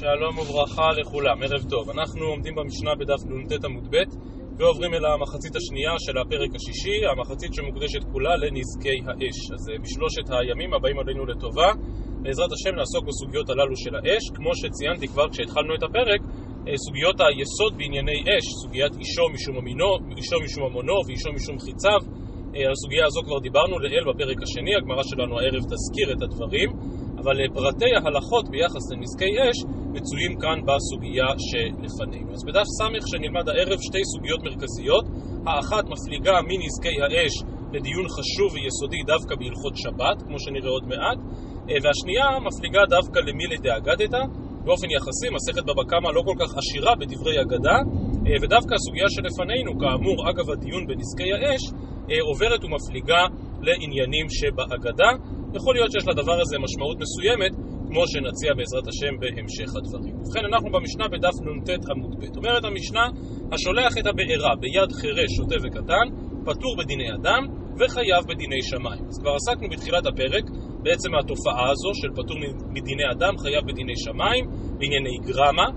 שלום וברכה לכולם, ערב טוב. אנחנו עומדים במשנה בדף נ"ט עמוד ב' ועוברים אל המחצית השנייה של הפרק השישי, המחצית שמוקדשת כולה לנזקי האש. אז אה, בשלושת הימים הבאים עלינו לטובה, בעזרת השם נעסוק בסוגיות הללו של האש. כמו שציינתי כבר כשהתחלנו את הפרק, אה, סוגיות היסוד בענייני אש, סוגיית אישו משום אמינו, אישו משום המונו ואישו משום חיציו, אה, על הסוגיה הזו כבר דיברנו לעיל בפרק השני, הגמרא שלנו הערב תזכיר את הדברים. אבל פרטי ההלכות ביחס לנזקי אש מצויים כאן בסוגיה שלפנינו. אז בדף ס' שנלמד הערב שתי סוגיות מרכזיות, האחת מפליגה מנזקי האש לדיון חשוב ויסודי דווקא בהלכות שבת, כמו שנראה עוד מעט, והשנייה מפליגה דווקא למילי דאגדתא, באופן יחסי מסכת בבא קמא לא כל כך עשירה בדברי אגדה, ודווקא הסוגיה שלפנינו, כאמור, אגב הדיון בנזקי האש, עוברת ומפליגה לעניינים שבאגדה. יכול להיות שיש לדבר הזה משמעות מסוימת, כמו שנציע בעזרת השם בהמשך הדברים. ובכן, אנחנו במשנה בדף נ"ט עמוד ב'. אומרת המשנה, השולח את הבעירה ביד חירש, שוטה וקטן, פטור בדיני אדם וחייב בדיני שמיים. אז כבר עסקנו בתחילת הפרק בעצם התופעה הזו של פטור מדיני אדם, חייב בדיני שמיים, בענייני גרמה,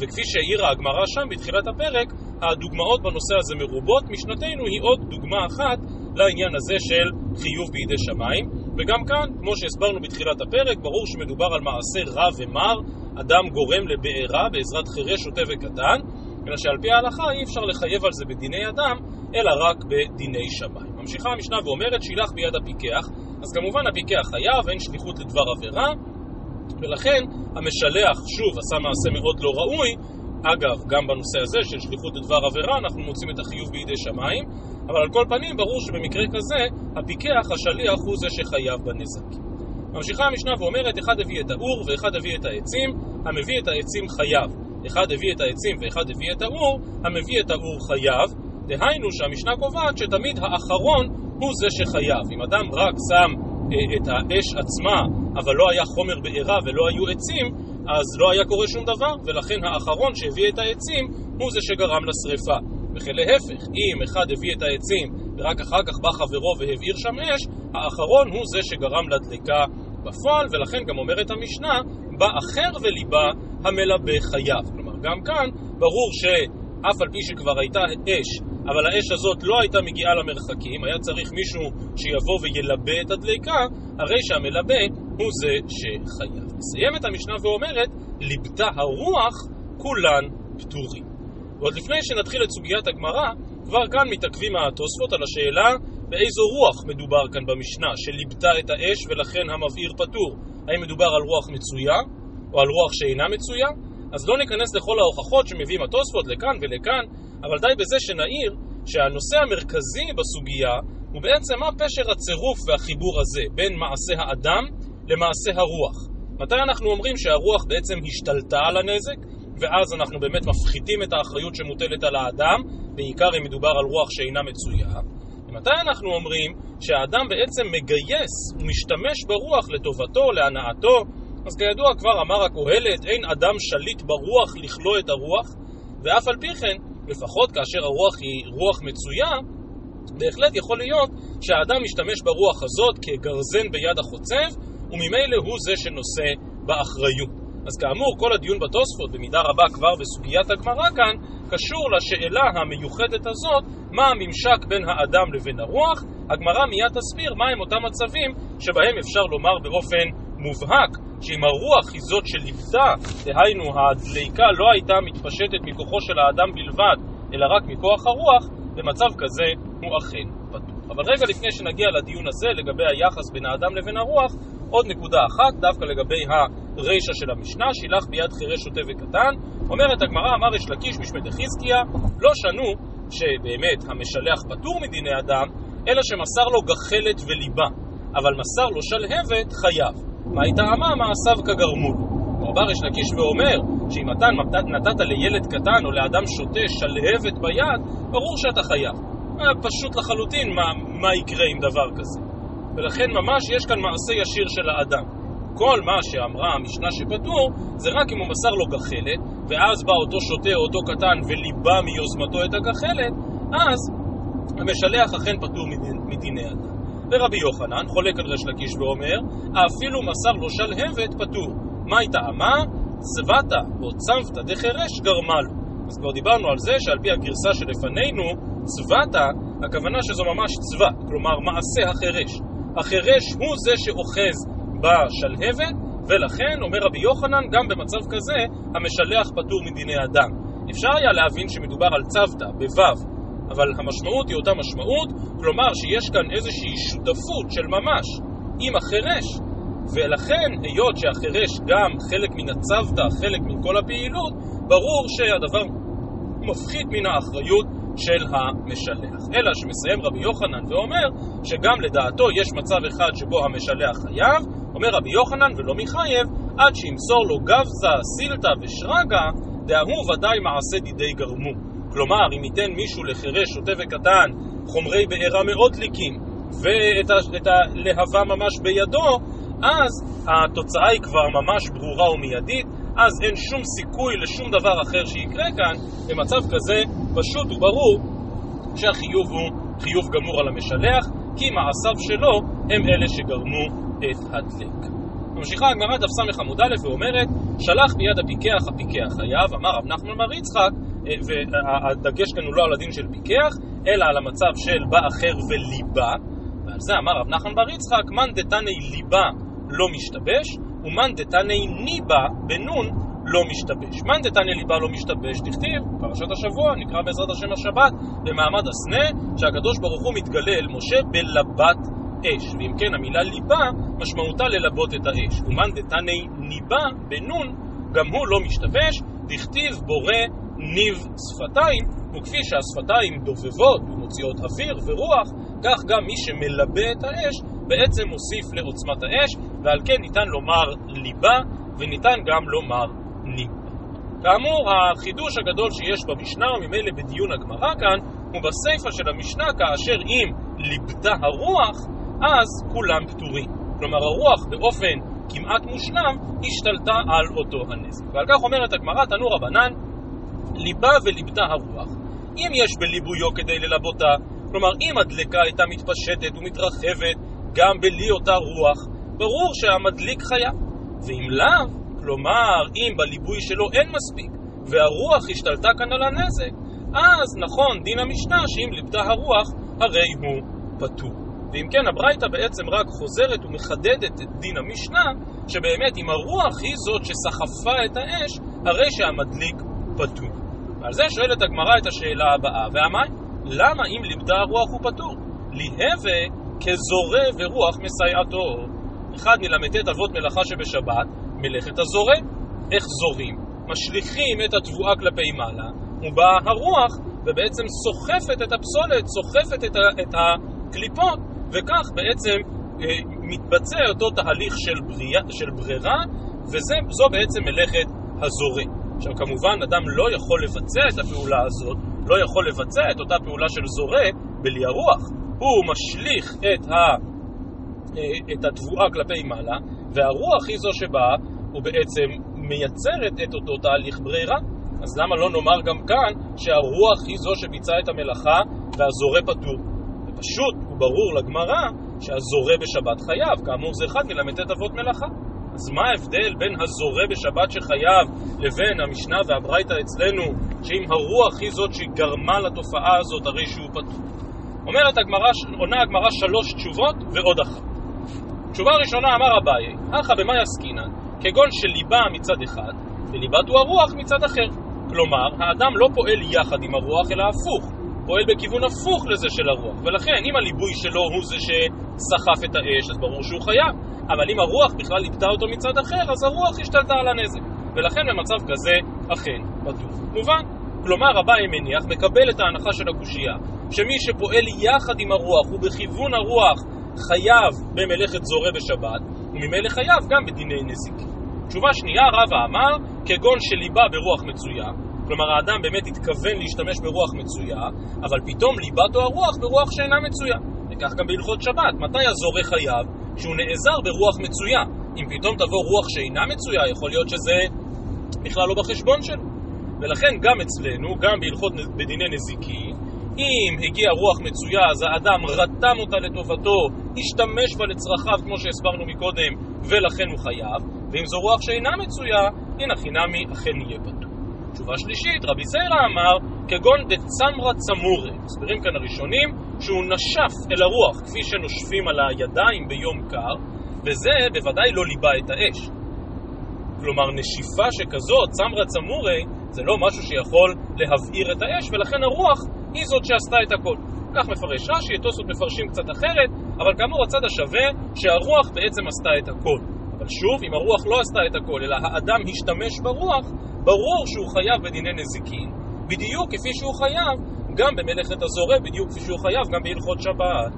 וכפי שהעירה הגמרא שם בתחילת הפרק, הדוגמאות בנושא הזה מרובות, משנתנו היא עוד דוגמה אחת לעניין הזה של חיוב בידי שמיים, וגם כאן, כמו שהסברנו בתחילת הפרק, ברור שמדובר על מעשה רע ומר, אדם גורם לבעירה בעזרת חירש, שוטה וקטן, אלא שעל פי ההלכה אי אפשר לחייב על זה בדיני אדם, אלא רק בדיני שמיים. ממשיכה המשנה ואומרת, שילח ביד הפיקח, אז כמובן הפיקח חייב, אין שליחות לדבר עבירה, ולכן המשלח שוב עשה מעשה מאוד לא ראוי, אגב, גם בנושא הזה של שליחות לדבר עבירה אנחנו מוצאים את החיוב בידי שמיים, אבל על כל פנים ברור שבמקרה כזה הפיקח, השליח, הוא זה שחייב בנזק. ממשיכה המשנה ואומרת, אחד הביא את האור ואחד הביא את העצים, המביא את העצים חייב. אחד הביא את העצים ואחד הביא את האור, המביא את האור חייב. דהיינו שהמשנה קובעת שתמיד האחרון הוא זה שחייב. אם אדם רק שם אה, את האש עצמה, אבל לא היה חומר בעירה ולא היו עצים, אז לא היה קורה שום דבר, ולכן האחרון שהביא את העצים הוא זה שגרם לשריפה. וכן להפך, אם אחד הביא את העצים ורק אחר כך בא חברו והבעיר שם אש, האחרון הוא זה שגרם לדלקה בפועל, ולכן גם אומרת המשנה, בא אחר וליבה המלבה חייב. כלומר, גם כאן ברור שאף על פי שכבר הייתה אש, אבל האש הזאת לא הייתה מגיעה למרחקים, היה צריך מישהו שיבוא וילבה את הדליקה, הרי שהמלבה הוא זה שחייב. מסיימת המשנה ואומרת, ליבתה הרוח, כולן פטורים. ועוד לפני שנתחיל את סוגיית הגמרא, כבר כאן מתעכבים התוספות על השאלה באיזו רוח מדובר כאן במשנה, שליבתה את האש ולכן המבעיר פטור. האם מדובר על רוח מצויה, או על רוח שאינה מצויה? אז לא ניכנס לכל ההוכחות שמביאים התוספות לכאן ולכאן, אבל די בזה שנעיר שהנושא המרכזי בסוגיה הוא בעצם מה פשר הצירוף והחיבור הזה בין מעשה האדם למעשה הרוח. מתי אנחנו אומרים שהרוח בעצם השתלטה על הנזק, ואז אנחנו באמת מפחיתים את האחריות שמוטלת על האדם, בעיקר אם מדובר על רוח שאינה מצויה. ומתי אנחנו אומרים שהאדם בעצם מגייס ומשתמש ברוח לטובתו, להנאתו? אז כידוע כבר אמר הקהלת, אין אדם שליט ברוח לכלוא את הרוח, ואף על פי כן, לפחות כאשר הרוח היא רוח מצויה, בהחלט יכול להיות שהאדם משתמש ברוח הזאת כגרזן ביד החוצב, וממילא הוא זה שנושא באחריות. אז כאמור, כל הדיון בתוספות, במידה רבה כבר בסוגיית הגמרא כאן, קשור לשאלה המיוחדת הזאת, מה הממשק בין האדם לבין הרוח. הגמרא מיד תסביר מהם אותם מצבים שבהם אפשר לומר באופן מובהק שאם הרוח היא זאת שליוותה, דהיינו הדליקה לא הייתה מתפשטת מכוחו של האדם בלבד, אלא רק מכוח הרוח, במצב כזה הוא אכן פתוח. אבל רגע לפני שנגיע לדיון הזה לגבי היחס בין האדם לבין הרוח, עוד נקודה אחת, דווקא לגבי הרישא של המשנה, שילח ביד חירש שוטה וקטן. אומרת הגמרא, אמר יש לקיש משמד חזקיה, לא שנו שבאמת המשלח פטור מדיני אדם, אלא שמסר לו גחלת וליבה, אבל מסר לו שלהבת חייב. מה הייתה אמה מעשיו כגרמול. רב יש לקיש ואומר שאם אתה נתת לילד קטן או לאדם שוטה שלהבת ביד, ברור שאתה חייב. פשוט לחלוטין מה, מה יקרה עם דבר כזה. ולכן ממש יש כאן מעשה ישיר של האדם. כל מה שאמרה המשנה שפטור, זה רק אם הוא מסר לו גחלת, ואז בא אותו שוטה או אותו קטן וליבה מיוזמתו את הגחלת, אז המשלח אכן פטור מדיני אדם. ורבי יוחנן חולק על ריש לקיש ואומר, אפילו מסר לו שלהבת פטור. מה היא טעמה? צבתה או צמפתא דחירש גרמה לו. אז כבר דיברנו על זה שעל פי הגרסה שלפנינו, צבתה, הכוונה שזו ממש צבא, כלומר מעשה החירש. החירש הוא זה שאוחז בשלהבת, ולכן, אומר רבי יוחנן, גם במצב כזה, המשלח פטור מדיני אדם. אפשר היה להבין שמדובר על צוותא, בו', אבל המשמעות היא אותה משמעות, כלומר שיש כאן איזושהי שותפות של ממש עם החירש, ולכן, היות שהחירש גם חלק מן הצוותא, חלק מכל הפעילות, ברור שהדבר מפחית מן האחריות של המשלח. אלא שמסיים רבי יוחנן ואומר שגם לדעתו יש מצב אחד שבו המשלח חייב, אומר רבי יוחנן ולא מחייב, עד שימסור לו גבזה, סילתא ושרגא, דהוא ודאי מעשה דידי גרמו. כלומר, אם ייתן מישהו לחירש, שוטה וקטן, חומרי בעירה מאוד דליקים, ואת הלהבה ממש בידו, אז התוצאה היא כבר ממש ברורה ומיידית, אז אין שום סיכוי לשום דבר אחר שיקרה כאן, במצב כזה פשוט וברור שהחיוב הוא חיוב גמור על המשלח, כי מעשיו שלו הם אלה שגרמו את הדלק. ממשיכה הגמרא דף ס' עמוד א' ואומרת, שלח ביד הפיקח הפיקח חייב, אמר רב נחמן מר יצחק, והדגש כאן הוא לא על הדין של פיקח, אלא על המצב של בא אחר וליבה, ועל זה אמר רב נחמן בר יצחק, מאן דתני ליבה לא משתבש, ומאן דתני ניבה בנון לא משתבש. מאן דתני ליבה לא משתבש, תכתיב, פרשת השבוע, נקרא בעזרת השם השבת, במעמד הסנה, שהקדוש ברוך הוא מתגלה אל משה בלבת אש. ואם כן, המילה ליבה, משמעותה ללבות את האש. ומאן דתני ניבה בנון, גם הוא לא משתבש, דכתיב בורא ניב שפתיים, וכפי שהשפתיים דובבות ומוציאות אוויר ורוח, כך גם מי שמלבה את האש בעצם מוסיף לעוצמת האש, ועל כן ניתן לומר ליבה, וניתן גם לומר ניבה. כאמור, החידוש הגדול שיש במשנה, וממילא בדיון הגמרא כאן, הוא בסיפא של המשנה, כאשר אם ליבתה הרוח, אז כולם פטורים. כלומר, הרוח באופן כמעט מושלם השתלטה על אותו הנזק. ועל כך אומרת הגמרא, תנו רבנן, ליבה וליבתה הרוח. אם יש בליבויו כדי ללבותה, כלומר אם הדלקה הייתה מתפשטת ומתרחבת גם בלי אותה רוח, ברור שהמדליק חיה. ואם לאו, כלומר אם בליבוי שלו אין מספיק והרוח השתלטה כאן על הנזק, אז נכון דין המשנה שאם ליבתה הרוח, הרי הוא פטור. ואם כן, הברייתא בעצם רק חוזרת ומחדדת את דין המשנה, שבאמת אם הרוח היא זאת שסחפה את האש, הרי שהמדליק פטור. ועל זה שואלת הגמרא את השאלה הבאה, והמים? למה אם לימדה הרוח הוא פטור? ליהווה כזורע ורוח מסייעתו. אחד מל"ט אבות מלאכה שבשבת, מלאכת הזורע. איך זורים? משליכים את התבואה כלפי מעלה, ובאה הרוח ובעצם סוחפת את הפסולת, סוחפת את, את הקליפות, וכך בעצם אה, מתבצע אותו תהליך של, בריאה, של ברירה, וזו בעצם מלאכת הזורע. עכשיו כמובן אדם לא יכול לבצע את הפעולה הזאת, לא יכול לבצע את אותה פעולה של זורע בלי הרוח. הוא משליך את, ה, אה, את התבואה כלפי מעלה, והרוח היא זו שבאה ובעצם מייצרת את אותו תהליך ברירה. אז למה לא נאמר גם כאן שהרוח היא זו שביצעה את המלאכה והזורע פטור? ופשוט וברור לגמרא שהזורע בשבת חייב, כאמור זה אחד מל"ט אבות מלאכה. אז מה ההבדל בין הזורע בשבת שחייב לבין המשנה והברייתא אצלנו, שאם הרוח היא זאת שגרמה לתופעה הזאת, הרי שהוא פתור? אומרת הגמרא, עונה הגמרא שלוש תשובות ועוד אחת. תשובה ראשונה אמר אביי, אחא במאי עסקינן, כגון שליבה מצד אחד, וליבת הוא הרוח מצד אחר. כלומר, האדם לא פועל יחד עם הרוח, אלא הפוך. פועל בכיוון הפוך לזה של הרוח, ולכן אם הליבוי שלו הוא זה שסחף את האש, אז ברור שהוא חייב. אבל אם הרוח בכלל ליבתה אותו מצד אחר, אז הרוח השתלטה על הנזק. ולכן במצב כזה, אכן, פתוח. מובן? כלומר, אביי מניח, מקבל את ההנחה של הקושייה, שמי שפועל יחד עם הרוח ובכיוון הרוח חייב במלאכת זורע בשבת, וממילא חייב גם בדיני נזיק. תשובה שנייה, רבא אמר, כגון שליבה ברוח מצויה, כלומר האדם באמת התכוון להשתמש ברוח מצויה, אבל פתאום ליבתו הרוח ברוח שאינה מצויה. וכך גם בהלכות שבת, מתי הזורע חייב? כשהוא נעזר ברוח מצויה. אם פתאום תבוא רוח שאינה מצויה, יכול להיות שזה בכלל לא בחשבון שלו. ולכן גם אצלנו, גם בהלכות בדיני נזיקי, אם הגיעה רוח מצויה, אז האדם רתם אותה לטובתו, השתמש בה לצרכיו, כמו שהסברנו מקודם, ולכן הוא חייב. ואם זו רוח שאינה מצויה, הנה חינמי אכן יהיה פטור. תשובה שלישית, רבי זיירא אמר, כגון דצמרא צמורי. מסבירים כאן הראשונים שהוא נשף אל הרוח כפי שנושפים על הידיים ביום קר, וזה בוודאי לא ליבה את האש. כלומר, נשיפה שכזאת, צמרא צמורי, זה לא משהו שיכול להבעיר את האש, ולכן הרוח היא זאת שעשתה את הכל. כך מפרש רש"י, את תוספות מפרשים קצת אחרת, אבל כאמור הצד השווה שהרוח בעצם עשתה את הכל. אבל שוב, אם הרוח לא עשתה את הכל, אלא האדם השתמש ברוח, ברור שהוא חייב בדיני נזיקין, בדיוק כפי שהוא חייב גם במלאכת הזורע, בדיוק כפי שהוא חייב גם בהלכות שבת.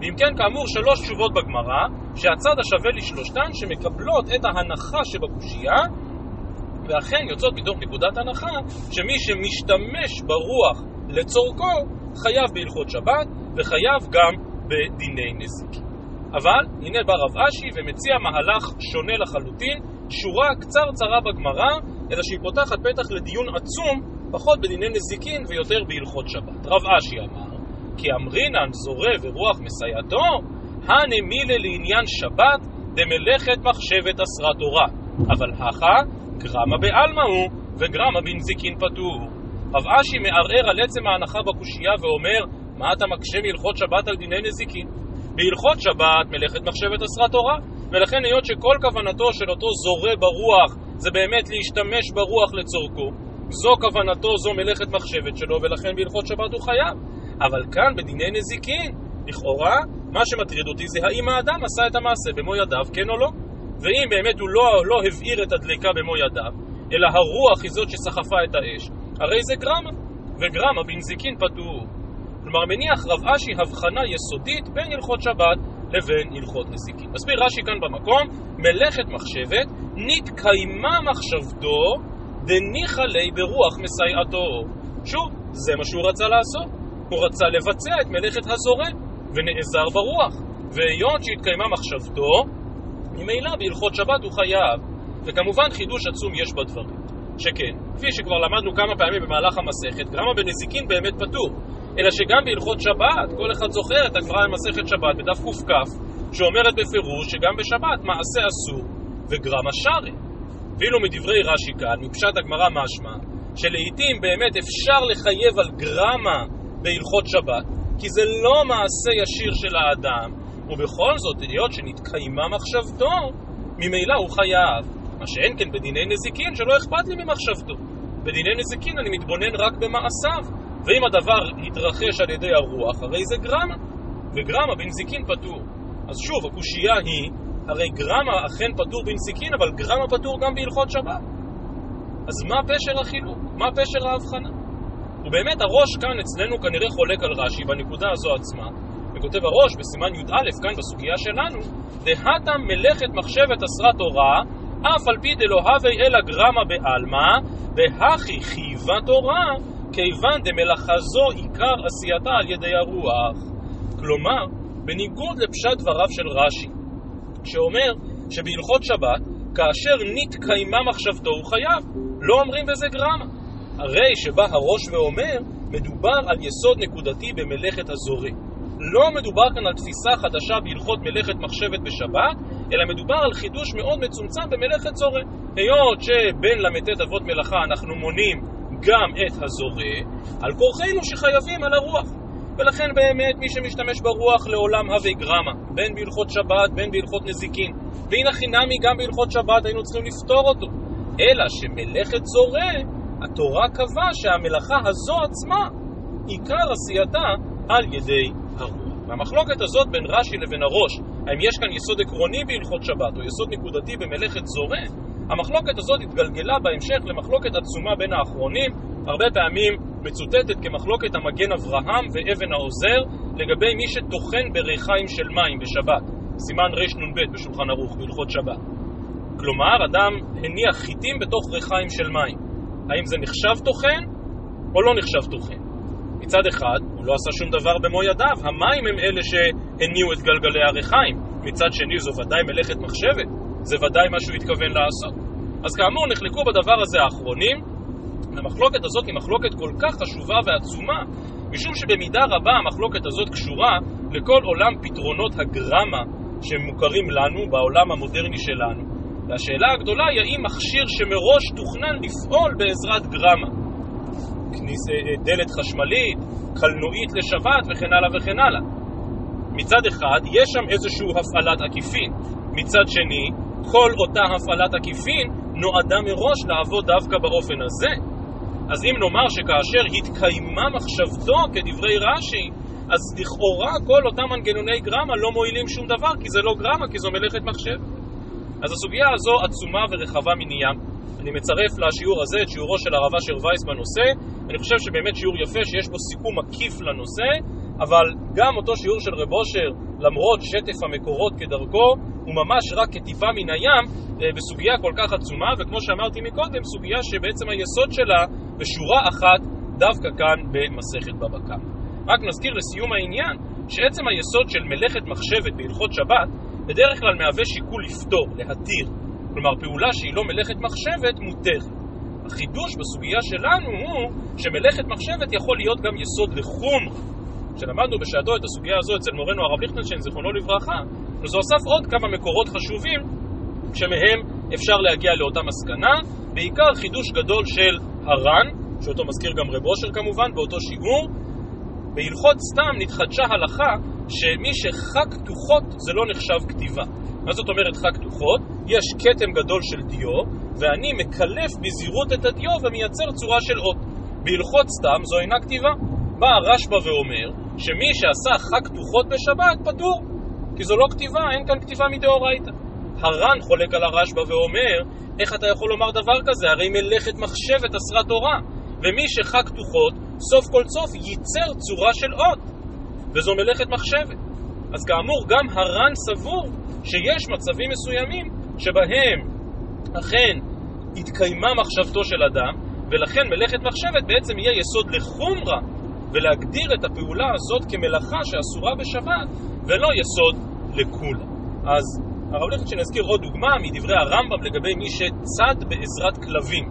ואם כן, כאמור, שלוש תשובות בגמרא, שהצד השווה לשלושתן, שמקבלות את ההנחה שבקושייה, ואכן יוצאות מתוך נקודת הנחה, שמי שמשתמש ברוח לצורכו, חייב בהלכות שבת, וחייב גם בדיני נזיקין. אבל, הנה בא רב אשי ומציע מהלך שונה לחלוטין, שורה קצרצרה בגמרא, אלא שהיא פותחת פתח לדיון עצום, פחות בדיני נזיקין ויותר בהלכות שבת. רב אשי אמר, כי אמרינן זורע ורוח מסייעתו, הנמילה לעניין שבת דמלאכת מחשבת אסרה תורה. אבל הכא גרמה בעלמא הוא וגרמה בנזיקין פטור. רב אשי מערער על עצם ההנחה בקושייה ואומר, מה אתה מקשה מהלכות שבת על דיני נזיקין? בהלכות שבת מלאכת מחשבת אסרה תורה, ולכן היות שכל כוונתו של אותו זורע ברוח זה באמת להשתמש ברוח לצורכו, זו כוונתו, זו מלאכת מחשבת שלו, ולכן בהלכות שבת הוא חייב. אבל כאן בדיני נזיקין, לכאורה, מה שמטריד אותי זה האם האדם עשה את המעשה במו ידיו, כן או לא. ואם באמת הוא לא, לא הבעיר את הדלקה במו ידיו, אלא הרוח היא זאת שסחפה את האש, הרי זה גרמה, וגרמה בנזיקין פטור. כלומר, מניח רב אשי הבחנה יסודית בין הלכות שבת לבין הלכות נזיקין. מסביר רש"י כאן במקום, מלאכת מחשבת, נתקיימה מחשבתו, דניחא ליה ברוח מסייעתו. שוב, זה מה שהוא רצה לעשות. הוא רצה לבצע את מלאכת הזורע, ונעזר ברוח. והיות שהתקיימה מחשבתו, ממילא בהלכות שבת הוא חייב. וכמובן חידוש עצום יש בדברים. שכן, כפי שכבר למדנו כמה פעמים במהלך המסכת, גרמה בנזיקין באמת פטור. אלא שגם בהלכות שבת, כל אחד זוכר את הגמרא במסכת שבת בדף קכ, שאומרת בפירוש שגם בשבת מעשה אסור וגרמה שרי. ואילו מדברי רש"י כאן, מפשט הגמרא משמע, שלעיתים באמת אפשר לחייב על גרמה בהלכות שבת, כי זה לא מעשה ישיר של האדם, ובכל זאת, היות שנתקיימה מחשבתו, ממילא הוא חייב. מה שאין כן בדיני נזיקין, שלא אכפת לי ממחשבתו. בדיני נזיקין אני מתבונן רק במעשיו, ואם הדבר יתרחש על ידי הרוח, הרי זה גרמה, וגרמה בנזיקין פטור. אז שוב, הקושייה היא, הרי גרמה אכן פטור בנזיקין, אבל גרמה פטור גם בהלכות שבת. אז מה פשר החילוק? מה פשר ההבחנה? ובאמת הראש כאן אצלנו כנראה חולק על רש"י בנקודה הזו עצמה, וכותב הראש בסימן י"א כאן בסוגיה שלנו, דהתה מלאכת מחשבת אסרה תורה, אף על פי דלא הווי אלא גרמה בעלמא, והכי חייבה תורה, כיוון דמלאכה זו עיקר עשייתה על ידי הרוח. כלומר, בניגוד לפשט דבריו של רש"י, שאומר שבהלכות שבת, כאשר נתקיימה מחשבתו הוא חייב, לא אומרים בזה גרמה. הרי שבא הראש ואומר, מדובר על יסוד נקודתי במלאכת הזורע. לא מדובר כאן על תפיסה חדשה בהלכות מלאכת מחשבת בשבת, אלא מדובר על חידוש מאוד מצומצם במלאכת זורע. היות שבין ל"ט אבות מלאכה אנחנו מונים גם את הזורע, על כורחנו שחייבים על הרוח. ולכן באמת מי שמשתמש ברוח לעולם הווה גרמה, בין בהלכות שבת, בין בהלכות נזיקין. והנה חינמי גם בהלכות שבת היינו צריכים לפתור אותו. אלא שמלאכת זורע, התורה קבעה שהמלאכה הזו עצמה, עיקר עשייתה על ידי הרוח. והמחלוקת הזאת בין רש"י לבין הראש, האם יש כאן יסוד עקרוני בהלכות שבת או יסוד נקודתי במלאכת זורע, המחלוקת הזאת התגלגלה בהמשך למחלוקת עצומה בין האחרונים, הרבה פעמים מצוטטת כמחלוקת המגן אברהם ואבן העוזר לגבי מי שטוחן בריחיים של מים בשבת, סימן רנ"ב בשולחן ערוך בהלכות שבת. כלומר, אדם הניח חיטים בתוך ריחיים של מים. האם זה נחשב טוחן או לא נחשב טוחן? מצד אחד, הוא לא עשה שום דבר במו ידיו, המים הם אלה שהניעו את גלגלי הריחיים. מצד שני, זו ודאי מלאכת מחשבת, זה ודאי מה שהוא התכוון לעשות. אז כאמור, נחלקו בדבר הזה האחרונים. המחלוקת הזאת היא מחלוקת כל כך חשובה ועצומה, משום שבמידה רבה המחלוקת הזאת קשורה לכל עולם פתרונות הגרמה שמוכרים לנו בעולם המודרני שלנו. והשאלה הגדולה היא האם מכשיר שמראש תוכנן לפעול בעזרת גרמה, אה, אה, דלת חשמלית, קלנועית לשבת וכן הלאה וכן הלאה. מצד אחד יש שם איזושהי הפעלת עקיפין, מצד שני כל אותה הפעלת עקיפין נועדה מראש לעבוד דווקא באופן הזה. אז אם נאמר שכאשר התקיימה מחשבתו כדברי רש"י, אז לכאורה כל אותם מנגנוני גרמה לא מועילים שום דבר, כי זה לא גרמה, כי זו מלאכת מחשב. אז הסוגיה הזו עצומה ורחבה מני. אני מצרף לשיעור הזה את שיעורו של הרב אשר וייס בנושא. אני חושב שבאמת שיעור יפה שיש בו סיכום מקיף לנושא, אבל גם אותו שיעור של רב אושר, למרות שטף המקורות כדרכו, הוא ממש רק כטיפה מן הים אה, בסוגיה כל כך עצומה, וכמו שאמרתי מקודם, סוגיה שבעצם היסוד שלה בשורה אחת דווקא כאן במסכת בבא קמא. רק נזכיר לסיום העניין שעצם היסוד של מלאכת מחשבת בהלכות שבת בדרך כלל מהווה שיקול לפתור, להתיר. כלומר, פעולה שהיא לא מלאכת מחשבת מותרת. החידוש בסוגיה שלנו הוא שמלאכת מחשבת יכול להיות גם יסוד לחומרה. כשלמדנו בשעתו את הסוגיה הזו אצל מורנו הרב ליכטנשטיין, זיכרונו לברכה, אז הוא אסף עוד כמה מקורות חשובים שמהם אפשר להגיע לאותה מסקנה, בעיקר חידוש גדול של הר"ן, שאותו מזכיר גם רב אושר כמובן, באותו שיעור. בהלכות סתם נתחדשה הלכה שמי שחק כתוחות זה לא נחשב כתיבה. מה זאת אומרת חק כתוחות? יש כתם גדול של דיו, ואני מקלף בזהירות את הדיו ומייצר צורה של אות. בהלכות סתם זו אינה כתיבה. בא הרשב"א ואומר שמי שעשה חק כתוחות בשבת פטור, כי זו לא כתיבה, אין כאן כתיבה מדאורייתא. הר"ן חולק על הרשב"א ואומר, איך אתה יכול לומר דבר כזה? הרי מלאכת מחשבת אסרה תורה. ומי שחק כתוחות, סוף כל סוף ייצר צורה של אות. וזו מלאכת מחשבת. אז כאמור, גם הר"ן סבור שיש מצבים מסוימים שבהם אכן התקיימה מחשבתו של אדם, ולכן מלאכת מחשבת בעצם יהיה יסוד לחומרה, ולהגדיר את הפעולה הזאת כמלאכה שאסורה בשבת, ולא יסוד לכולה. אז הרב לכת שנזכיר עוד דוגמה מדברי הרמב"ם לגבי מי שצד בעזרת כלבים.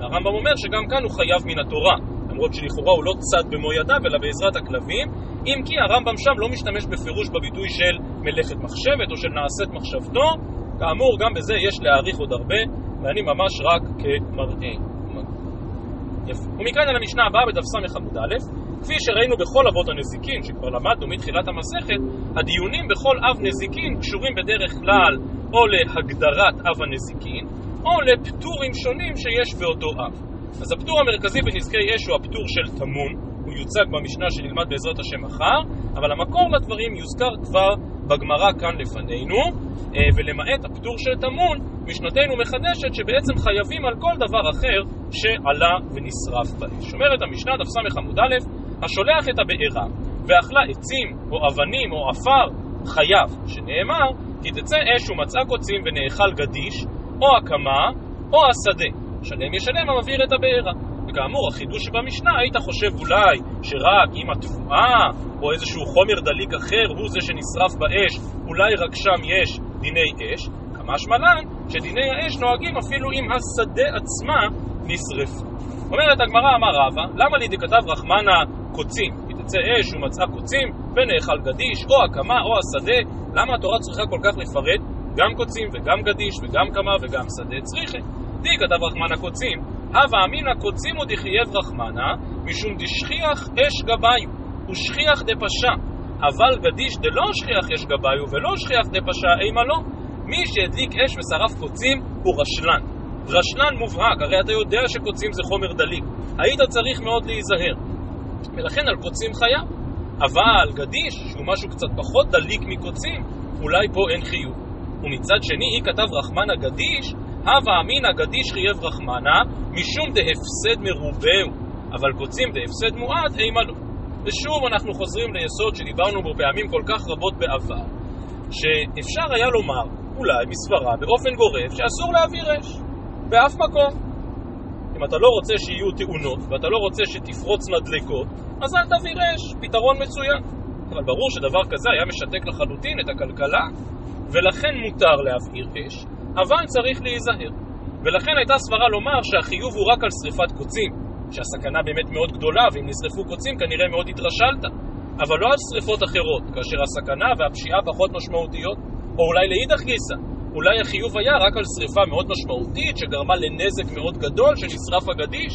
הרמב"ם אומר שגם כאן הוא חייב מן התורה. למרות שלכאורה הוא לא צד במו ידיו, אלא בעזרת הכלבים, אם כי הרמב"ם שם לא משתמש בפירוש בביטוי של מלאכת מחשבת או של נעשית מחשבתו, כאמור, גם בזה יש להעריך עוד הרבה, ואני ממש רק כמראה. יפה. ומכאן אל המשנה הבאה בדף ס' עמוד א', כפי שראינו בכל אבות הנזיקין, שכבר למדנו מתחילת המסכת, הדיונים בכל אב נזיקין קשורים בדרך כלל או להגדרת אב הנזיקין, או לפטורים שונים שיש באותו אב. אז הפטור המרכזי בנזקי אש הוא הפטור של טמון, הוא יוצג במשנה שנלמד בעזרת השם מחר, אבל המקור לדברים יוזכר כבר בגמרא כאן לפנינו, אה, ולמעט הפטור של טמון, משנתנו מחדשת שבעצם חייבים על כל דבר אחר שעלה ונשרף באש. אומרת המשנה, דף ס' עמוד א', השולח את הבעירה ואכלה עצים או אבנים או עפר, חייב, שנאמר, כי תצא אש ומצאה קוצים ונאכל גדיש, או הקמה, או השדה. שלם ישלם המבעיר את הבעירה. וכאמור, החידוש שבמשנה, היית חושב אולי שרק אם התבואה או איזשהו חומר דליק אחר הוא זה שנשרף באש, אולי רק שם יש דיני אש, כמשמע לן שדיני האש נוהגים אפילו אם השדה עצמה נשרפה. אומרת הגמרא אמר רבא, למה לי דכתב רחמנה קוצים? כי תצא אש ומצאה קוצים ונאכל גדיש או הקמה או השדה, למה התורה צריכה כל כך לפרט גם קוצים וגם גדיש וגם קמה וגם שדה? צריכה. די כתב רחמנה קוצים, הווה אמינא קוצים ודחייב רחמנה, משום דשכיח אש גביו, ושכיח דפשה, אבל גדיש דלא שכיח אש גביו ולא שכיח דפשה, אימה לא. מי שהדליק אש ושרף קוצים הוא רשלן. רשלן מובהק, הרי אתה יודע שקוצים זה חומר דליק. היית צריך מאוד להיזהר. ולכן על קוצים חיה. אבל גדיש, שהוא משהו קצת פחות דליק מקוצים, אולי פה אין חיוב. ומצד שני, היא כתב רחמנה גדיש, הווה אמינא גדיש חייב רחמנה, משום דהפסד מרובהו, אבל קוצים דהפסד מועט, אימה לא. ושוב אנחנו חוזרים ליסוד שדיברנו בו פעמים כל כך רבות בעבר, שאפשר היה לומר, אולי מסברה, באופן גורף, שאסור להעביר אש, באף מקום. אם אתה לא רוצה שיהיו תאונות, ואתה לא רוצה שתפרוצנה דלקות, אז אל תעביר אש, פתרון מצוין. אבל ברור שדבר כזה היה משתק לחלוטין את הכלכלה, ולכן מותר להבעיר אש, אבל צריך להיזהר. ולכן הייתה סברה לומר שהחיוב הוא רק על שריפת קוצים, שהסכנה באמת מאוד גדולה, ואם נשרפו קוצים כנראה מאוד התרשלת, אבל לא על שריפות אחרות, כאשר הסכנה והפשיעה פחות משמעותיות, או אולי לאידך גיסא, אולי החיוב היה רק על שריפה מאוד משמעותית שגרמה לנזק מאוד גדול שנשרף הגדיש,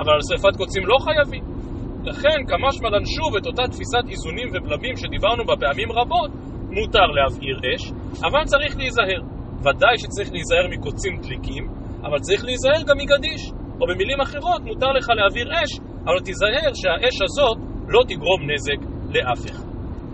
אבל על שריפת קוצים לא חייבים. לכן, כמשמע לן שוב את אותה תפיסת איזונים ובלמים שדיברנו בה פעמים רבות, מותר להבעיר אש, אבל צריך להיזהר. ודאי שצריך להיזהר מקוצים דליקים, אבל צריך להיזהר גם מגדיש. או במילים אחרות, מותר לך להעביר אש, אבל תיזהר שהאש הזאת לא תגרום נזק לאף אחד.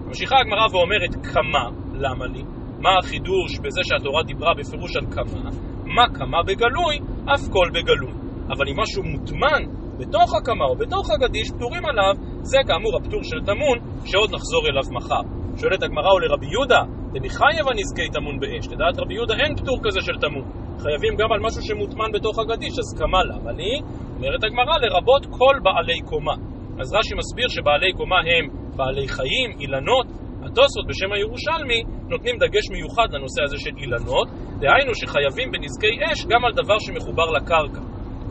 ממשיכה הגמרא ואומרת כמה, למה לי? מה החידוש בזה שהתורה דיברה בפירוש על כמה? מה כמה בגלוי? אף כל בגלוי. אבל אם משהו מוטמן בתוך הקמה או בתוך הגדיש, פטורים עליו, זה כאמור הפטור של טמון, שעוד נחזור אליו מחר. שואלת הגמרא ולרבי יהודה, דמחייב הנזקי טמון באש. לדעת רבי יהודה אין פטור כזה של טמון. חייבים גם על משהו שמוטמן בתוך הגדיש, אז כמה למה לי? אומרת הגמרא, לרבות כל בעלי קומה. אז רש"י מסביר שבעלי קומה הם בעלי חיים, אילנות. התוספות בשם הירושלמי נותנים דגש מיוחד לנושא הזה של אילנות, דהיינו שחייבים בנזקי אש גם על דבר שמחובר לקרקע.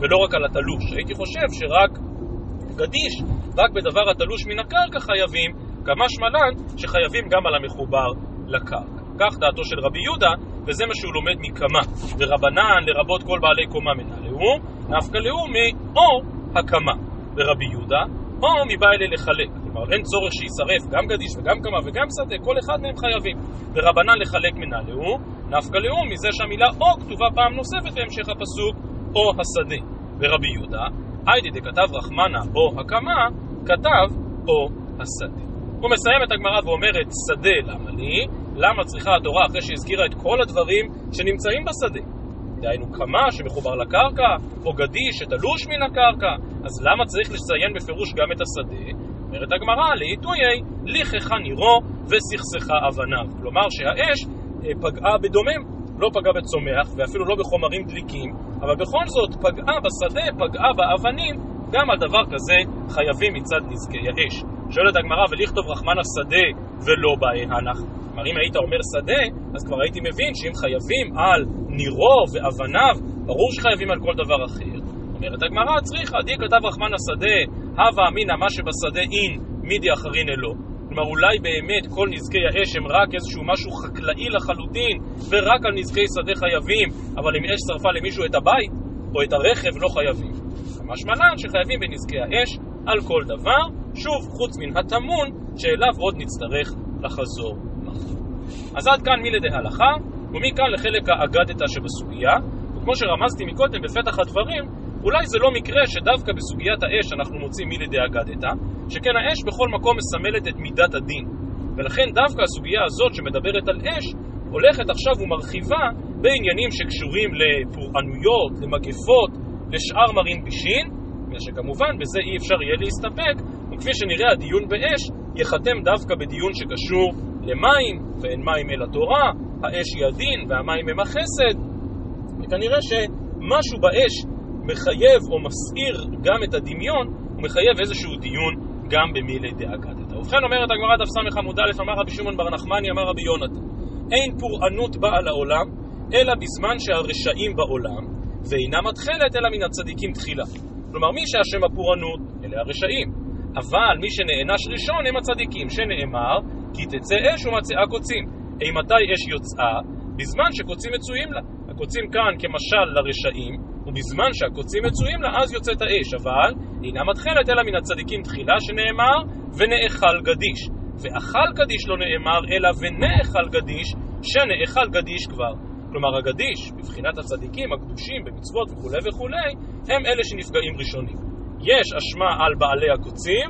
ולא רק על התלוש. הייתי חושב שרק גדיש, רק בדבר התלוש מן הקרקע חייבים, כמה שמלן שחייבים גם על המחובר לקרקע. כך דעתו של רבי יהודה, וזה מה שהוא לומד מקמה. ורבנן, לרבות כל בעלי קומה מנהלהו, נפקא לאו מאו הקמה. ורבי יהודה, או מבא אלה לחלק. כלומר, אין צורך שישרף גם גדיש וגם קמה וגם שדה, כל אחד מהם חייבים. ורבנן לחלק מנהלהו, נפקא לאו מזה שהמילה או כתובה פעם נוספת בהמשך הפסוק, או השדה. ורבי יהודה, היידי דכתב רחמנה או הקמה, כתב או השדה. הוא מסיים את הגמרא ואומרת, שדה למה לי? למה צריכה התורה אחרי שהזכירה את כל הדברים שנמצאים בשדה? דהיינו קמה שמחובר לקרקע, או גדיש שתלוש מן הקרקע, אז למה צריך לציין בפירוש גם את השדה? אומרת הגמרא, לעיתויי, ליכך נירו וסכסכה אבניו. כלומר שהאש אה, פגעה בדומם, לא פגעה בצומח, ואפילו לא בחומרים דליקים, אבל בכל זאת פגעה בשדה, פגעה באבנים, גם על דבר כזה חייבים מצד נזקי האש. שואלת הגמרא, ולכתוב רחמן השדה ולא באי הנח. כלומר, אם היית אומר שדה, אז כבר הייתי מבין שאם חייבים על נירו ואבניו, ברור שחייבים על כל דבר אחר. אומרת הגמרא, צריכה, די כתב רחמן השדה, הווה אמינא מה שבשדה אין, מידי אחרין אלו. כלומר, אולי באמת כל נזקי האש הם רק איזשהו משהו חקלאי לחלוטין, ורק על נזקי שדה חייבים, אבל אם אש שרפה למישהו את הבית, או את הרכב, לא חייבים. משמע לן שחייבים בנזקי האש על כל דבר, שוב, חוץ מן הטמון, שאליו עוד נצטרך לחזור. אז עד כאן מילי דהלכה, ומכאן לחלק האגדתא שבסוגיה, וכמו שרמזתי מקודם בפתח הדברים, אולי זה לא מקרה שדווקא בסוגיית האש אנחנו מוצאים מילי דאגדתא, שכן האש בכל מקום מסמלת את מידת הדין. ולכן דווקא הסוגיה הזאת שמדברת על אש, הולכת עכשיו ומרחיבה בעניינים שקשורים לפורענויות, למגפות, לשאר מרין בישין, ושכמובן בזה אי אפשר יהיה להסתפק, וכפי שנראה הדיון באש ייחתם דווקא בדיון שקשור למים, ואין מים אלא תורה, האש היא הדין והמים הם החסד, וכנראה שמשהו באש מחייב או מסעיר גם את הדמיון, הוא מחייב איזשהו דיון גם במילי דאגדתא. ובכן אומרת הגמרא דף ס' עמוד א', אמר רבי שמעון בר נחמני, אמר רבי יונתן, אין פורענות באה לעולם, אלא בזמן שהרשעים בעולם, ואינה מתחלת אלא מן הצדיקים תחילה. כלומר, מי שאשם הפורענות, אלה הרשעים. אבל מי שנענש ראשון הם הצדיקים, שנאמר, כי תצא אש ומצאה קוצים. אימתי אש יוצאה? בזמן שקוצים מצויים לה. הקוצים כאן כמשל לרשעים, ובזמן שהקוצים מצויים לה, אז יוצאת האש. אבל אינה מתחלת אלא מן הצדיקים תחילה, שנאמר, ונאכל גדיש. ואכל גדיש לא נאמר, אלא ונאכל גדיש, שנאכל גדיש כבר. כלומר הגדיש, בבחינת הצדיקים הקדושים במצוות וכולי וכולי, הם אלה שנפגעים ראשונים. יש אשמה על בעלי הקוצים,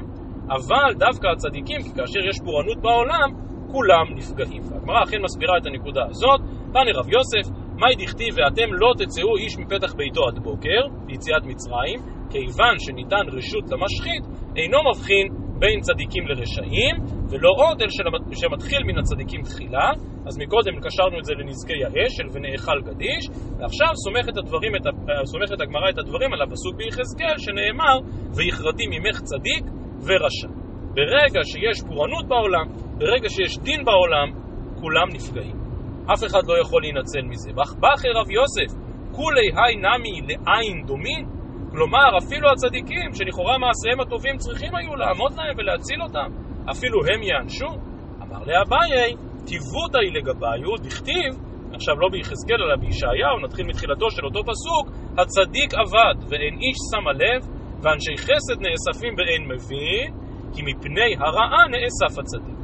אבל דווקא הצדיקים, כי כאשר יש פורענות בעולם, כולם נפגעים. הגמרא אכן מסבירה את הנקודה הזאת. תני רב יוסף, מאי דכתיב ואתם לא תצאו איש מפתח ביתו עד בוקר, ביציאת מצרים, כיוון שניתן רשות למשחית, אינו מבחין בין צדיקים לרשעים, ולא עוד אל שמתחיל מן הצדיקים תחילה, אז מקודם קשרנו את זה לנזקי האש של ונאכל גדיש, ועכשיו סומכת, הדברים, את, סומכת הגמרא את הדברים על הפסוק ביחזקאל שנאמר, ויכרתי ממך צדיק ורשע. ברגע שיש פורענות בעולם, ברגע שיש דין בעולם, כולם נפגעים. אף אחד לא יכול להינצל מזה. בכר רב יוסף, כולי היי נמי לעין דומין, כלומר אפילו הצדיקים שלכאורה מעשיהם הטובים צריכים היו לעמוד להם ולהציל אותם, אפילו הם יענשו. אמר לאביי, טיבותאי לגביו, דכתיב, עכשיו לא ביחזקאל אלא בישעיהו, נתחיל מתחילתו של אותו פסוק, הצדיק אבד ואין איש שם הלב, ואנשי חסד נאספים ואין מבין, כי מפני הרעה נאסף הצדיק.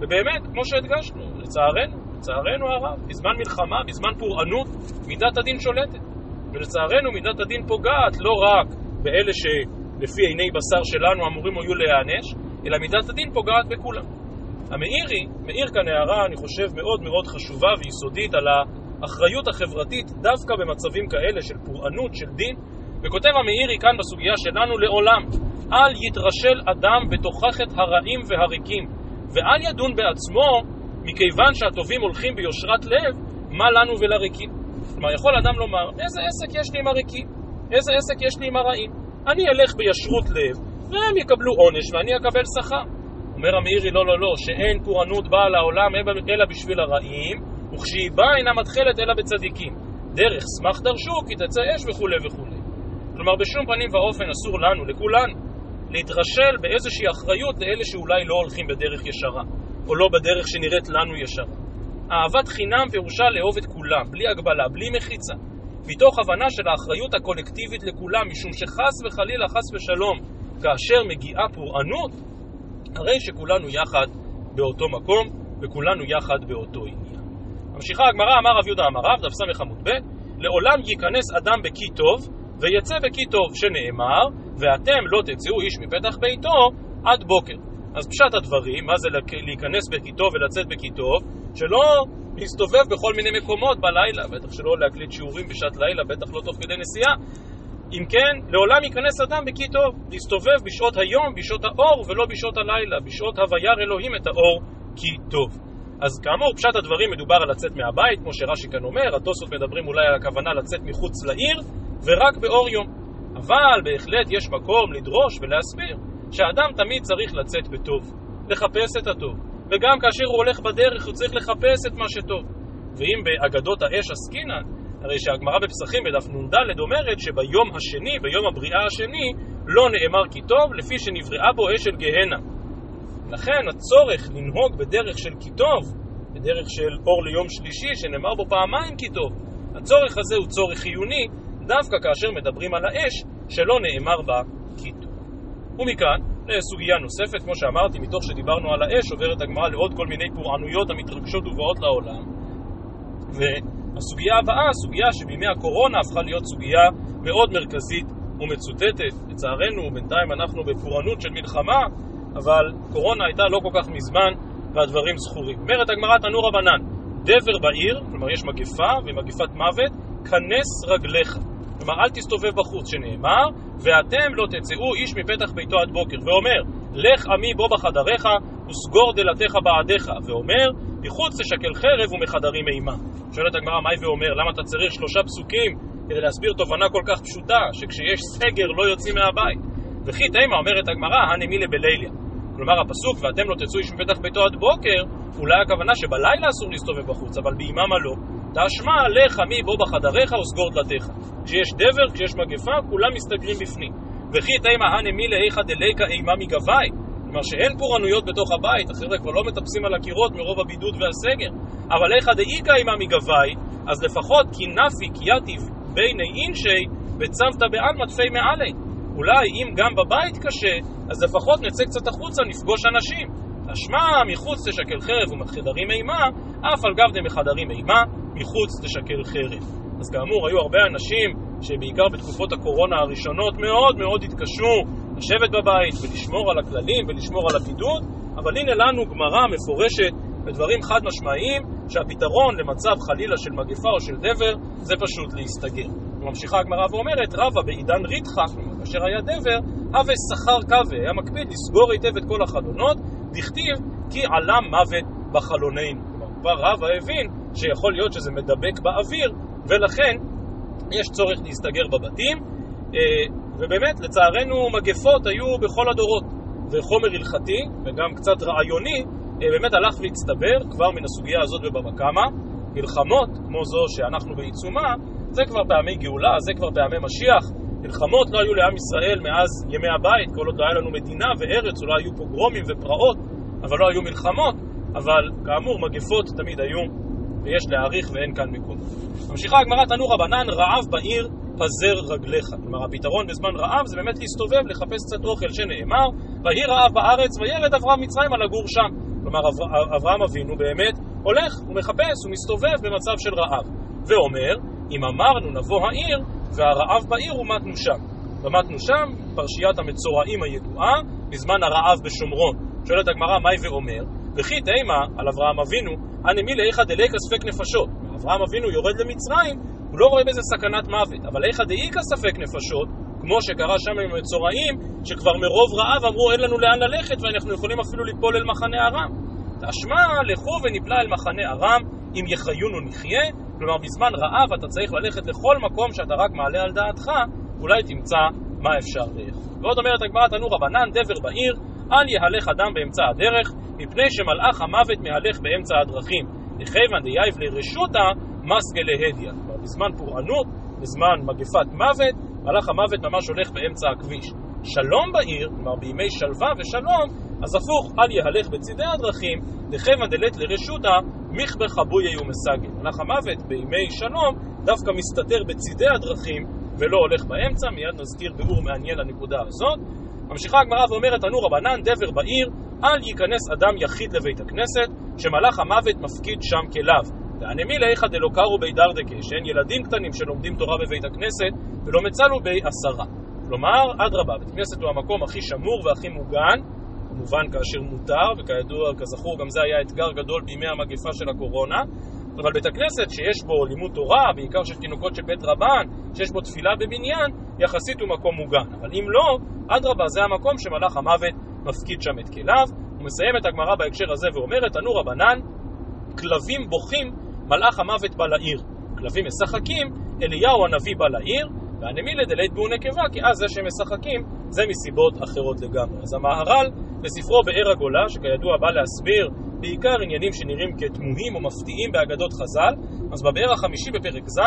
ובאמת, כמו שהדגשנו, לצערנו, לצערנו הרב, בזמן מלחמה, בזמן פורענות, מידת הדין שולטת. ולצערנו מידת הדין פוגעת לא רק באלה שלפי עיני בשר שלנו אמורים היו להיענש, אלא מידת הדין פוגעת בכולם. המאירי מאיר כאן הערה, אני חושב, מאוד מאוד חשובה ויסודית על האחריות החברתית דווקא במצבים כאלה של פורענות, של דין, וכותב המאירי כאן בסוגיה שלנו לעולם, אל יתרשל אדם בתוכחת הרעים והריקים, ואל ידון בעצמו, מכיוון שהטובים הולכים ביושרת לב, מה לנו ולריקים. כלומר, יכול אדם לומר, איזה עסק יש לי עם הריקים? איזה עסק יש לי עם הרעים? אני אלך בישרות לב, והם יקבלו עונש ואני אקבל שכר. אומר המאירי, לא, לא, לא, שאין פורענות באה לעולם אלא בשביל הרעים, וכשהיא באה אינה מתחלת אלא בצדיקים. דרך סמך דרשו, כי תצא אש וכולי וכולי. כלומר, בשום פנים ואופן אסור לנו, לכולנו, להתרשל באיזושהי אחריות לאלה שאולי לא הולכים בדרך ישרה, או לא בדרך שנראית לנו ישרה. אהבת חינם פירושה לאהוב את כולם, בלי הגבלה, בלי מחיצה. מתוך הבנה של האחריות הקולקטיבית לכולם, משום שחס וחלילה, חס ושלום, כאשר מגיעה פורענות, הרי שכולנו יחד באותו מקום, וכולנו יחד באותו עניין. ממשיכה הגמרא, אמר רב יהודה אמר רב, דף ס' עמוד ב', לעולם ייכנס אדם בכי טוב, ויצא בכי טוב, שנאמר, ואתם לא תצאו איש מפתח ביתו עד בוקר. אז פשט הדברים, מה זה להיכנס בכי טוב ולצאת בכי טוב? שלא להסתובב בכל מיני מקומות בלילה, בטח שלא להקליט שיעורים בשעת לילה, בטח לא תוך כדי נסיעה. אם כן, לעולם ייכנס אדם בכי טוב, להסתובב בשעות היום, בשעות האור, ולא בשעות הלילה, בשעות הווירא אלוהים את האור כי טוב. אז כאמור, פשט הדברים מדובר על לצאת מהבית, כמו שרש"י כאן אומר, התוספות מדברים אולי על הכוונה לצאת מחוץ לעיר, ורק באור יום. אבל בהחלט יש מקום לדרוש ולהסביר שאדם תמיד צריך לצאת בטוב, לחפש את הטוב, וגם כאשר הוא הולך בדרך הוא צריך לחפש את מה שטוב. ואם באגדות האש עסקינן, הרי שהגמרא בפסחים בדף נ"ד אומרת שביום השני, ביום הבריאה השני, לא נאמר כי טוב, לפי שנבראה בו אש של גהנה. לכן הצורך לנהוג בדרך של כי טוב, בדרך של אור ליום שלישי, שנאמר בו פעמיים כי טוב, הצורך הזה הוא צורך חיוני, דווקא כאשר מדברים על האש, שלא נאמר בה כי טוב. ומכאן, לסוגיה נוספת, כמו שאמרתי, מתוך שדיברנו על האש, עוברת הגמרא לעוד כל מיני פורענויות המתרגשות ובאות לעולם. והסוגיה הבאה, סוגיה שבימי הקורונה הפכה להיות סוגיה מאוד מרכזית ומצוטטת. לצערנו, בינתיים אנחנו בפורענות של מלחמה, אבל קורונה הייתה לא כל כך מזמן, והדברים זכורים. אומרת הגמרא תנו רבנן, דבר בעיר, כלומר יש מגפה ומגפת מוות, כנס רגליך. כלומר, אל תסתובב בחוץ, שנאמר, ואתם לא תצאו איש מפתח ביתו עד בוקר. ואומר, לך עמי בו בחדריך, וסגור דלתיך בעדיך. ואומר, מחוץ תשקל חרב ומחדרים אימה. שואלת הגמרא, מהי ואומר? למה אתה צריך שלושה פסוקים כדי להסביר תובנה כל כך פשוטה, שכשיש סגר לא יוצאים מהבית? וכי תימה אומרת הגמרא, הנמילה בליליה. כלומר הפסוק ואתם לא תצאו איש מפתח ביתו עד בוקר, אולי הכוונה שבלילה אסור להסתובב בחוץ, אבל ביממה לא. תשמע לך מי בו בחדריך וסגור דלתיך. כשיש דבר, כשיש מגפה, כולם מסתגרים בפנים. וכי תימא הנמילה איכא דליקא אימה מגבי. כלומר שאין פורענויות בתוך הבית, החבר'ה כבר לא מטפסים על הקירות מרוב הבידוד והסגר. אבל איכא דאיכא אימה מגבי, אז לפחות כי נפי קייתיב ביני אינשי, וצוותא בעלמא תפי מעלי. אולי אם גם בבית קשה, אז לפחות נצא קצת החוצה, נפגוש אנשים. תשמע, מחוץ תשקל חרב ומחדרים אימה, אף על גב דמחדרים אימה, מחוץ תשקל חרב. אז כאמור, היו הרבה אנשים שבעיקר בתקופות הקורונה הראשונות מאוד מאוד התקשו לשבת בבית ולשמור על הכללים ולשמור על הבידוד, אבל הנה לנו גמרא מפורשת בדברים חד משמעיים שהפתרון למצב חלילה של מגפה או של דבר זה פשוט להסתגר. ממשיכה הגמרא ואומרת, רבא בעידן כלומר כאשר היה דבר, הווה שכר קווה, היה מקפיד לסגור היטב את כל החלונות, דכתיב כי עלה מוות בחלוננו. כלומר כבר רבא הבין שיכול להיות שזה מדבק באוויר, ולכן יש צורך להסתגר בבתים, ובאמת לצערנו מגפות היו בכל הדורות, וחומר הלכתי וגם קצת רעיוני באמת הלך והצטבר כבר מן הסוגיה הזאת בבבא קמא. מלחמות כמו זו שאנחנו בעיצומה, זה כבר פעמי גאולה, זה כבר פעמי משיח. מלחמות לא היו לעם ישראל מאז ימי הבית, כל עוד לא היה לנו מדינה וארץ, אולי היו פוגרומים ופרעות, אבל לא היו מלחמות. אבל כאמור, מגפות תמיד היו ויש להאריך ואין כאן מקום. ממשיכה הגמרא תנו רבנן רעב בעיר פזר רגליך. כלומר הפתרון בזמן רעב זה באמת להסתובב, לחפש קצת אוכל שנאמר ויהי רעב בארץ וירד אברהם מצרימה לגור שם. כלומר אברהם אבינו באמת הולך, הוא מחפש, הוא מסתובב במצב של רעב. ואומר, אם אמרנו נבוא העיר והרעב בעיר ומתנו שם. ומתנו שם, פרשיית המצורעים הידועה, בזמן הרעב בשומרון. שואלת הגמרא, מהי ואומר? וכי תימה על אברהם אבינו, הנמי לאיכא דליקא ספק נפשות. אברהם אבינו יורד למצרים, הוא לא רואה בזה סכנת מוות, אבל איכא דאיכא ספק נפשות, כמו שקרה שם עם המצורעים, שכבר מרוב רעב אמרו אין לנו לאן ללכת ואנחנו יכולים אפילו ליפול אל מחנה ארם. תשמע, לכו ונפלא אל מחנה ארם, אם יחיונו נחיה, כלומר בזמן רעב אתה צריך ללכת לכל מקום שאתה רק מעלה על דעתך, אולי תמצא מה אפשר לאכול. ועוד אומרת הגמרא תנו רבנן דבר בעיר, אל יהלך אדם באמצע הדרך, מפני שמלאך המוות מהלך באמצע הדרכים. לכיוון דייב לרשותה מסגה להדיא. כלומר, בזמן פורענות, בזמן מגפת מוות, מלאך המוות ממש הולך באמצע הכביש. שלום בעיר, כלומר בימי שלווה ושלום, אז הפוך, אל יהלך בצידי הדרכים, לכיוון דלת לרשותה, מכבר חבויה ומסגל. מלאך המוות בימי שלום דווקא מסתתר בצידי הדרכים ולא הולך באמצע, מיד נזכיר ביאור מעניין לנקודה הזאת. ממשיכה הגמרא ואומרת, ענו רבנן, דבר בעיר, אל ייכנס אדם יחיד לבית הכנסת, שמלאך המוות מפקיד שם כליו. והנמי לאיכא דלא קרו בי דרדקה, שאין ילדים קטנים שלומדים תורה בבית הכנסת, ולא מצלו בי עשרה. כלומר, אדרבה, בית כנסת הוא המקום הכי שמור והכי מוגן, כמובן כאשר מותר, וכידוע, כזכור, גם זה היה אתגר גדול בימי המגפה של הקורונה, אבל בית הכנסת שיש בו לימוד תורה, בעיקר של תינוקות של בית רבן, שיש בו תפילה בבניין, יחסית הוא מקום מוגן. אבל אם לא, אדרבה, זה המקום שמלאך המוות מפקיד שם את כליו. הוא מסיים את הגמרא בהקשר הזה ואומרת, תנו רבנן, כלבים בוכים, מלאך המוות בא לעיר. כלבים משחקים, אליהו הנביא בא לעיר, והנמילה דלית בו נקבה, כי אז זה שהם משחקים, זה מסיבות אחרות לגמרי. אז המהר"ל, בספרו באר הגולה, שכידוע בא להסביר בעיקר עניינים שנראים כתמוהים או מפתיעים באגדות חז"ל, אז בבאר החמישי בפרק ז',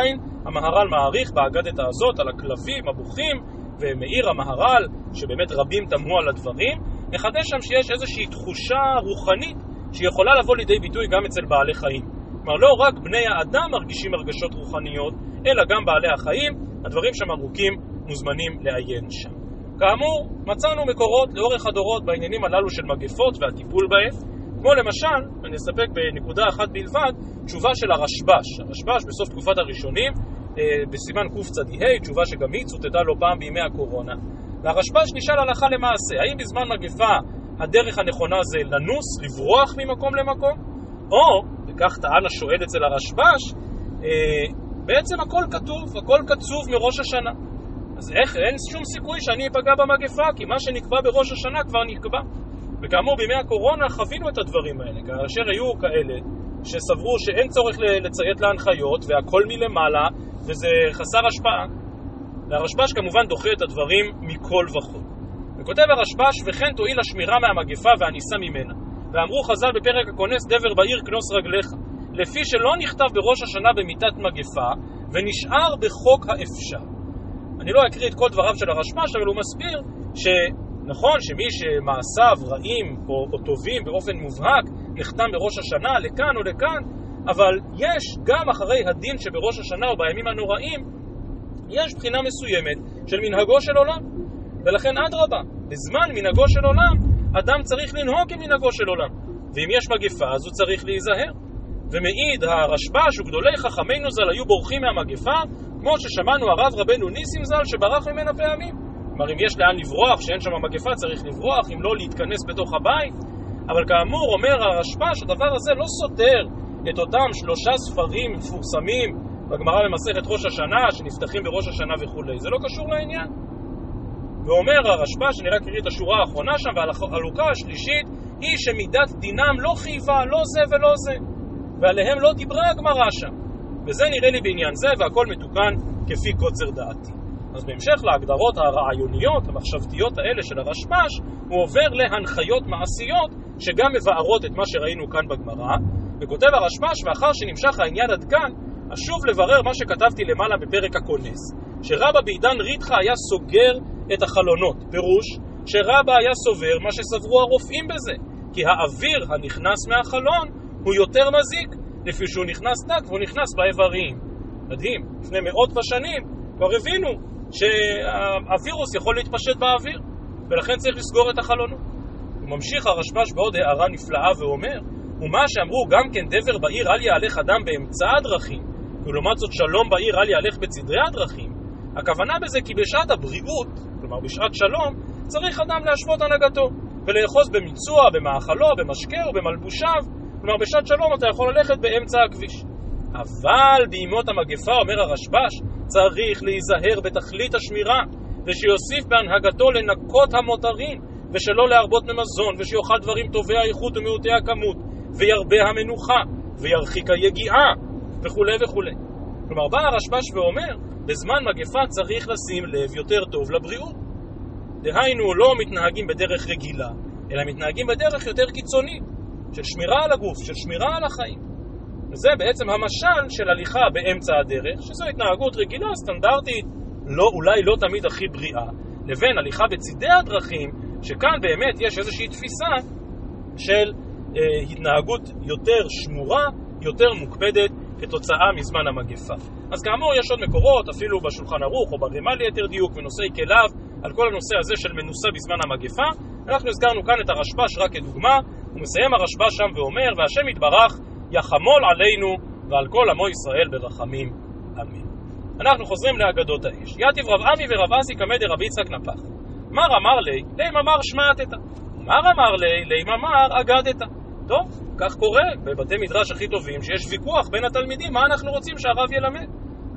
המהר"ל מעריך באגדתה הזאת על הכלבים הבוכים, ומאיר המהר"ל, שבאמת רבים תמהו על הדברים, מחדש שם שיש איזושהי תחושה רוחנית שיכולה לבוא לידי ביטוי גם אצל בעלי חיים. כלומר, לא רק בני האדם מרגישים הרגשות רוחניות, אלא גם בעלי החיים, הדברים שם ארוכים, מוזמנים לעיין שם. כאמור, מצאנו מקורות לאורך הדורות בעניינים הללו של מגפות והטיפול בהם, כמו למשל, אני אסתפק בנקודה אחת בלבד, תשובה של הרשב"ש. הרשב"ש בסוף תקופת הראשונים, אה, בסימן קצ"ה, תשובה שגם היא צוטטה לא פעם בימי הקורונה. והרשב"ש נשאל הלכה למעשה, האם בזמן מגפה הדרך הנכונה זה לנוס, לברוח ממקום למקום? או, וכך טען השואל אצל הרשב"ש, אה, בעצם הכל כתוב, הכל קצוב מראש השנה. אז איך, אין שום סיכוי שאני אפגע במגפה, כי מה שנקבע בראש השנה כבר נקבע. וכאמור, בימי הקורונה חווינו את הדברים האלה, כאשר היו כאלה שסברו שאין צורך לציית להנחיות והכל מלמעלה וזה חסר השפעה. והרשב"ש כמובן דוחה את הדברים מכל וכל. וכותב הרשב"ש, וכן תועיל השמירה מהמגפה והניסה ממנה. ואמרו חז"ל בפרק הכונס, דבר בעיר כנוס רגליך. לפי שלא נכתב בראש השנה במיתת מגפה, ונשאר בחוק האפשר. אני לא אקריא את כל דבריו של הרשב"ש, אבל הוא מסביר ש... נכון שמי שמעשיו רעים או, או טובים באופן מובהק נחתם בראש השנה לכאן או לכאן, אבל יש גם אחרי הדין שבראש השנה או בימים הנוראים, יש בחינה מסוימת של מנהגו של עולם. ולכן אדרבה, בזמן מנהגו של עולם, אדם צריך לנהוג כמנהגו של עולם. ואם יש מגפה, אז הוא צריך להיזהר. ומעיד הרשב"ש וגדולי חכמינו ז"ל היו בורחים מהמגפה, כמו ששמענו הרב רבנו ניסים ז"ל שברח ממנה פעמים. כלומר, אם יש לאן לברוח, שאין שם מגפה, צריך לברוח, אם לא להתכנס בתוך הבית. אבל כאמור, אומר הרשב"ש, הדבר הזה לא סותר את אותם שלושה ספרים מפורסמים בגמרא במסכת ראש השנה, שנפתחים בראש השנה וכולי. זה לא קשור לעניין. ואומר הרשב"ש, אני רק אקריא את השורה האחרונה שם, והחלוקה השלישית היא שמידת דינם לא חייבה, לא זה ולא זה. ועליהם לא דיברה הגמרא שם. וזה נראה לי בעניין זה, והכל מתוקן כפי קוצר דעתי. אז בהמשך להגדרות הרעיוניות, המחשבתיות האלה של הרשב"ש, הוא עובר להנחיות מעשיות שגם מבארות את מה שראינו כאן בגמרא, וכותב הרשב"ש, ואחר שנמשך העניין עד כאן, אשוב לברר מה שכתבתי למעלה בפרק הכונס, שרבא בעידן ריתחא היה סוגר את החלונות, פירוש שרבא היה סובר מה שסברו הרופאים בזה, כי האוויר הנכנס מהחלון הוא יותר מזיק, לפי שהוא נכנס דק והוא נכנס באיברים. מדהים, לפני מאות בשנים כבר הבינו שהווירוס יכול להתפשט באוויר, ולכן צריך לסגור את החלונות. הוא ממשיך הרשב"ש בעוד הערה נפלאה ואומר, ומה שאמרו גם כן דבר בעיר אל יהלך אדם באמצע הדרכים, ולעומת זאת שלום בעיר אל יהלך בצדרי הדרכים, הכוונה בזה כי בשעת הבריאות, כלומר בשעת שלום, צריך אדם להשוות הנהגתו, ולאחוז במיצוע, במאכלו, במשקה ובמלבושיו, כלומר בשעת שלום אתה יכול ללכת באמצע הכביש. אבל בימות המגפה, אומר הרשב"ש, צריך להיזהר בתכלית השמירה, ושיוסיף בהנהגתו לנקות המותרים, ושלא להרבות ממזון, ושיאכל דברים טובי האיכות ומעוטי הכמות, וירבה המנוחה, וירחיק היגיעה, וכולי וכולי. כלומר, בא הרשב"ש ואומר, בזמן מגפה צריך לשים לב יותר טוב לבריאות. דהיינו, לא מתנהגים בדרך רגילה, אלא מתנהגים בדרך יותר קיצונית, של שמירה על הגוף, של שמירה על החיים. וזה בעצם המשל של הליכה באמצע הדרך, שזו התנהגות רגילה, סטנדרטית, לא, אולי לא תמיד הכי בריאה, לבין הליכה בצידי הדרכים, שכאן באמת יש איזושהי תפיסה של אה, התנהגות יותר שמורה, יותר מוקפדת, כתוצאה מזמן המגפה. אז כאמור, יש עוד מקורות, אפילו בשולחן ערוך או בגמל ליתר דיוק, בנושאי כליו, על כל הנושא הזה של מנוסה בזמן המגפה. אנחנו הזכרנו כאן את הרשב"ש רק כדוגמה, הוא מסיים הרשב"ש שם ואומר, והשם יתברך יחמול עלינו ועל כל עמו ישראל ברחמים. אמן. אנחנו חוזרים לאגדות האש. יתיב רב אבי ורב אסי קמא דרב יצחק נפח. מר אמר לי, לימה אמר שמעתת. מר אמר לי, לימה אמר אגדת. טוב, כך קורה בבתי מדרש הכי טובים, שיש ויכוח בין התלמידים מה אנחנו רוצים שהרב ילמד.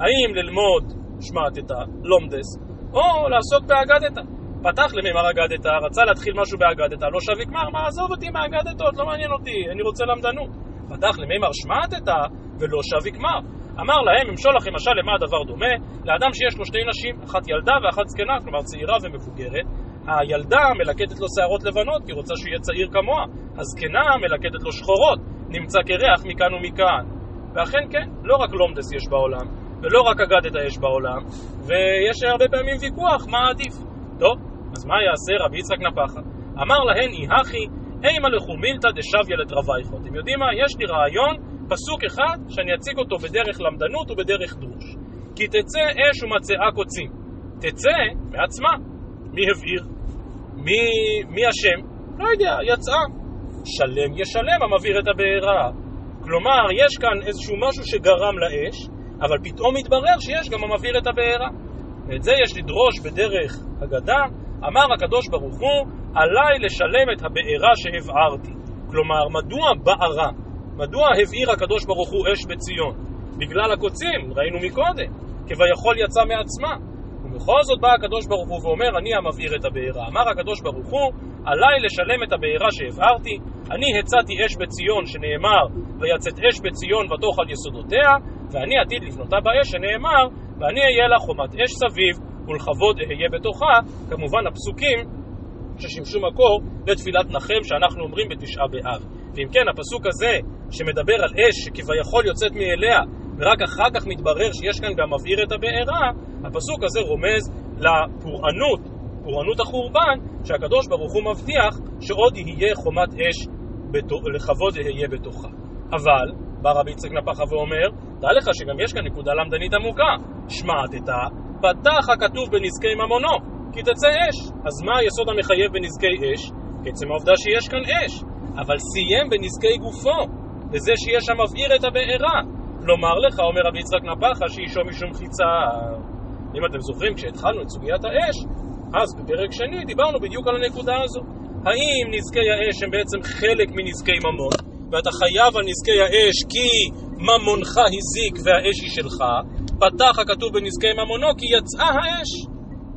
האם ללמוד שמעתתא, לומדס, או לעסוק באגדתא. פתח למימר אגדתא, רצה להתחיל משהו באגדתא, לא שווה גמר, מה עזוב אותי מהאגדתות, לא מעניין אותי, אני רוצה למדנות. פתח למימר שמעתתא, ולא שווה גמר. אמר להם, אמשול לכם משל למה הדבר דומה? לאדם שיש לו שתי נשים, אחת ילדה ואחת זקנה, כלומר צעירה ומבוגרת. הילדה מלקטת לו שערות לבנות, כי רוצה שיהיה צעיר כמוה. הזקנה מלקטת לו שחורות, נמצא קרח מכאן ומכאן. ואכן כן, לא רק לומדס יש בעולם, ולא רק אגדתא יש בעולם, ויש הרבה פעמים ויכוח מה עדיף. טוב, אז מה יעשה רבי יצחק נפחא? אמר להן אי הכי, אימה לכו מילתא דשביה לדרוויכו. אתם יודעים מה? יש לי רעיון, פסוק אחד, שאני אציג אותו בדרך למדנות ובדרך דרוש. כי תצא אש ומצאה קוצים. תצא מעצמה. מי הבעיר? מי, מי אשם? לא יודע, יצאה. שלם ישלם המבעיר את הבעירה. כלומר, יש כאן איזשהו משהו שגרם לאש, אבל פתאום מתברר שיש גם המבעיר את הבעירה. ואת זה יש לדרוש בדרך הגדה. אמר הקדוש ברוך הוא, עליי לשלם את הבעירה שהבערתי. כלומר, מדוע בערה? מדוע הבעיר הקדוש ברוך הוא אש בציון? בגלל הקוצים, ראינו מקודם, כביכול יצא מעצמה. ובכל זאת בא הקדוש ברוך הוא ואומר, אני המבעיר את הבעירה. אמר הקדוש ברוך הוא, עליי לשלם את הבעירה שהבערתי, אני הצעתי אש בציון שנאמר, ויצאת אש בציון ותאכל יסודותיה, ואני עתיד לפנותה באש שנאמר, ואני אהיה לה חומת אש סביב, ולכבוד אהיה בתוכה, כמובן הפסוקים ששימשו מקור לתפילת נחם שאנחנו אומרים בתשעה באב. ואם כן, הפסוק הזה שמדבר על אש שכביכול יוצאת מאליה, ורק אחר כך מתברר שיש כאן גם מבעיר את הבעירה, הפסוק הזה רומז לפורענות, פורענות החורבן, שהקדוש ברוך הוא מבטיח שעוד יהיה חומת אש לכבוד אהיה בתוכה. אבל, בא רבי יצחק נפחה ואומר, דע לך שגם יש כאן נקודה למדנית עמוקה. שמעתת, פתח הכתוב בנזקי ממונו, כי תצא אש. אז מה היסוד המחייב בנזקי אש? עצם העובדה שיש כאן אש. אבל סיים בנזקי גופו, בזה שיש שם מבעיר את הבעירה. לומר לך, אומר רבי יצחק נפחה, שאישו משום חיצה. אם אתם זוכרים, כשהתחלנו את סוגיית האש, אז בפרק שני דיברנו בדיוק על הנקודה הזו. האם נזקי האש הם בעצם חלק מנזקי ממון, ואתה חייב על נזקי האש כי ממונך הזיק והאש היא שלך, פתח הכתוב בנזקי ממונו כי יצאה האש.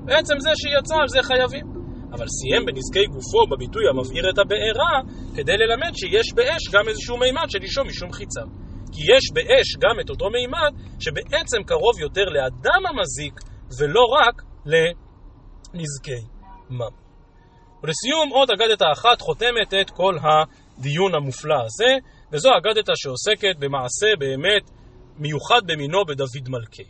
בעצם זה שיצא, על זה חייבים. אבל סיים בנזקי גופו בביטוי המבעיר את הבעירה, כדי ללמד שיש באש גם איזשהו מימד של אישו משום חיצה. כי יש באש גם את אותו מימד שבעצם קרוב יותר לאדם המזיק ולא רק לנזקי ממון. ולסיום עוד אגדת האחת חותמת את כל הדיון המופלא הזה, וזו אגדתה שעוסקת במעשה באמת מיוחד במינו בדוד מלכי.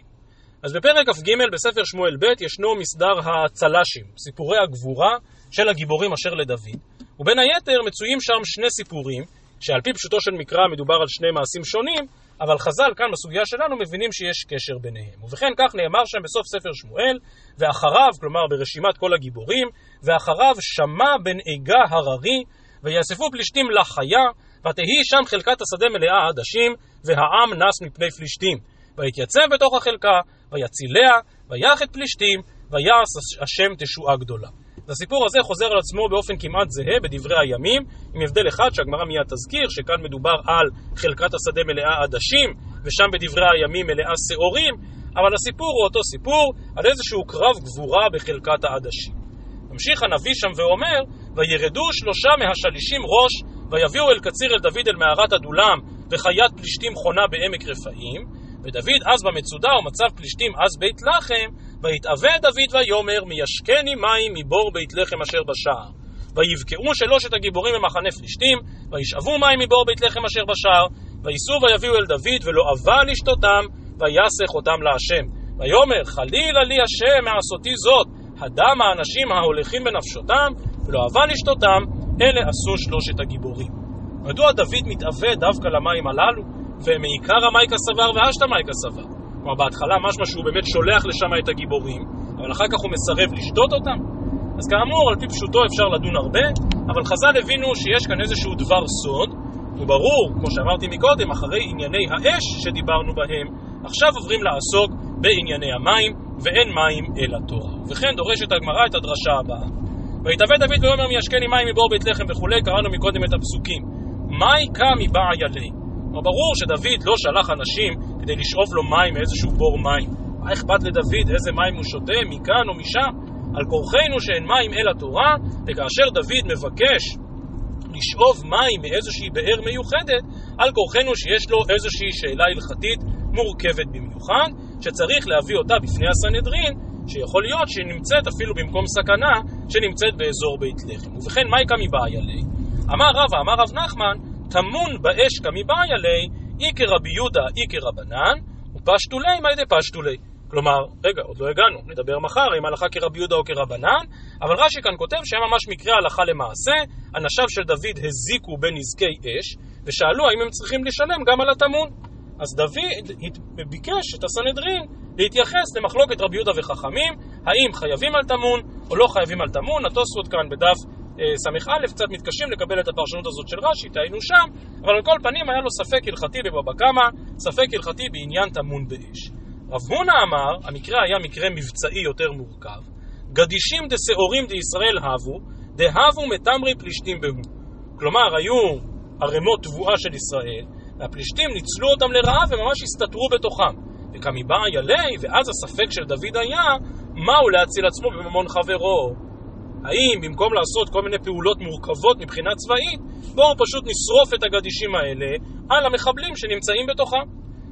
אז בפרק כ"ג בספר שמואל ב' ישנו מסדר הצל"שים, סיפורי הגבורה של הגיבורים אשר לדוד, ובין היתר מצויים שם שני סיפורים, שעל פי פשוטו של מקרא מדובר על שני מעשים שונים, אבל חז"ל כאן בסוגיה שלנו מבינים שיש קשר ביניהם. ובכן כך נאמר שם בסוף ספר שמואל, ואחריו, כלומר ברשימת כל הגיבורים, ואחריו שמע בן עגה הררי, ויאספו פלישתים לחיה, ותהי שם חלקת השדה מלאה עדשים, והעם נס מפני פלישתים. ויתייצב בתוך החלקה, ויציליה, ויח את פלישתים, ויעש השם תשועה גדולה. הסיפור הזה חוזר על עצמו באופן כמעט זהה בדברי הימים, עם הבדל אחד שהגמרא מיד תזכיר, שכאן מדובר על חלקת השדה מלאה עדשים, ושם בדברי הימים מלאה שעורים, אבל הסיפור הוא אותו סיפור על איזשהו קרב גבורה בחלקת העדשים. ממשיך הנביא שם ואומר, וירדו שלושה מהשלישים ראש, ויביאו אל קציר אל דוד אל מערת אדולם, וחיית פלישתים חונה בעמק רפאים, ודוד אז במצודה ומצב פלישתים אז בית לחם, ויתאווה דוד ויאמר מיישקני מים מבור בית לחם אשר בשער. ויבקעו שלושת הגיבורים במחנה פלישתים, וישאבו מים מבור בית לחם אשר בשער, וייסעו ויביאו אל דוד, ולא אבה לשתותם, ויסך אותם להשם. ויאמר חלילה לי השם מעשותי זאת, הדם האנשים ההולכים בנפשותם, ולא אבה לשתותם, אלה עשו שלושת הגיבורים. מדוע דוד מתאווה דווקא למים הללו, ומעיקר המייקה סבר ואשתא מייקה סבר? כלומר בהתחלה משמע שהוא באמת שולח לשם את הגיבורים, אבל אחר כך הוא מסרב לשתות אותם. אז כאמור, על פי פשוטו אפשר לדון הרבה, אבל חז"ל הבינו שיש כאן איזשהו דבר סוד, וברור, כמו שאמרתי מקודם, אחרי ענייני האש שדיברנו בהם, עכשיו עוברים לעסוק בענייני המים, ואין מים אלא תורה. וכן דורשת הגמרא את הדרשה הבאה. ויתאבד דוד ויאמר מישקני מים מבור בית לחם וכולי, קראנו מקודם את הפסוקים. מאי קא מבעי עלי. ברור שדוד לא שלח אנשים כדי לשאוב לו מים מאיזשהו בור מים. מה אכפת לדוד איזה מים הוא שותה, מכאן או משם? על כורחנו שאין מים אלא תורה, וכאשר דוד מבקש לשאוב מים מאיזושהי באר מיוחדת, על כורחנו שיש לו איזושהי שאלה הלכתית מורכבת במיוחד, שצריך להביא אותה בפני הסנהדרין, שיכול להיות שהיא נמצאת אפילו במקום סכנה שנמצאת באזור בית לחם. ובכן, מהי קמי בעיה לי? אמר רבא, אמר רב נחמן, טמון באש קמי בעיה לי, איקר רבי יהודה, איקר רבנן, ופשטולי, מה ידי פשטולי? כלומר, רגע, עוד לא הגענו, נדבר מחר אם הלכה כרבי יהודה או כרבנן, אבל רש"י כאן כותב שהיה ממש מקרה הלכה למעשה, אנשיו של דוד הזיקו בנזקי אש, ושאלו האם הם צריכים לשלם גם על הטמון. אז דוד ביקש את הסנהדרין להתייחס למחלוקת רבי יהודה וחכמים, האם חייבים על טמון או לא חייבים על טמון, התוספות כאן בדף ס"א קצת מתקשים לקבל את הפרשנות הזאת של רש"י, טעינו שם, אבל על כל פנים היה לו ספק הלכתי בבבא קמא, ספק הלכתי בעניין טמון באש. רב הונא אמר, המקרה היה מקרה מבצעי יותר מורכב, גדישים דשעורים דישראל הבו, דהבו מתמרי פלישתים בהו. כלומר, היו ערימות תבואה של ישראל, והפלישתים ניצלו אותם לרעה וממש הסתתרו בתוכם. וכמיבעי עלי, ואז הספק של דוד היה, מהו להציל עצמו בממון חברו? האם במקום לעשות כל מיני פעולות מורכבות מבחינה צבאית, בואו פשוט נשרוף את הגדישים האלה על המחבלים שנמצאים בתוכם.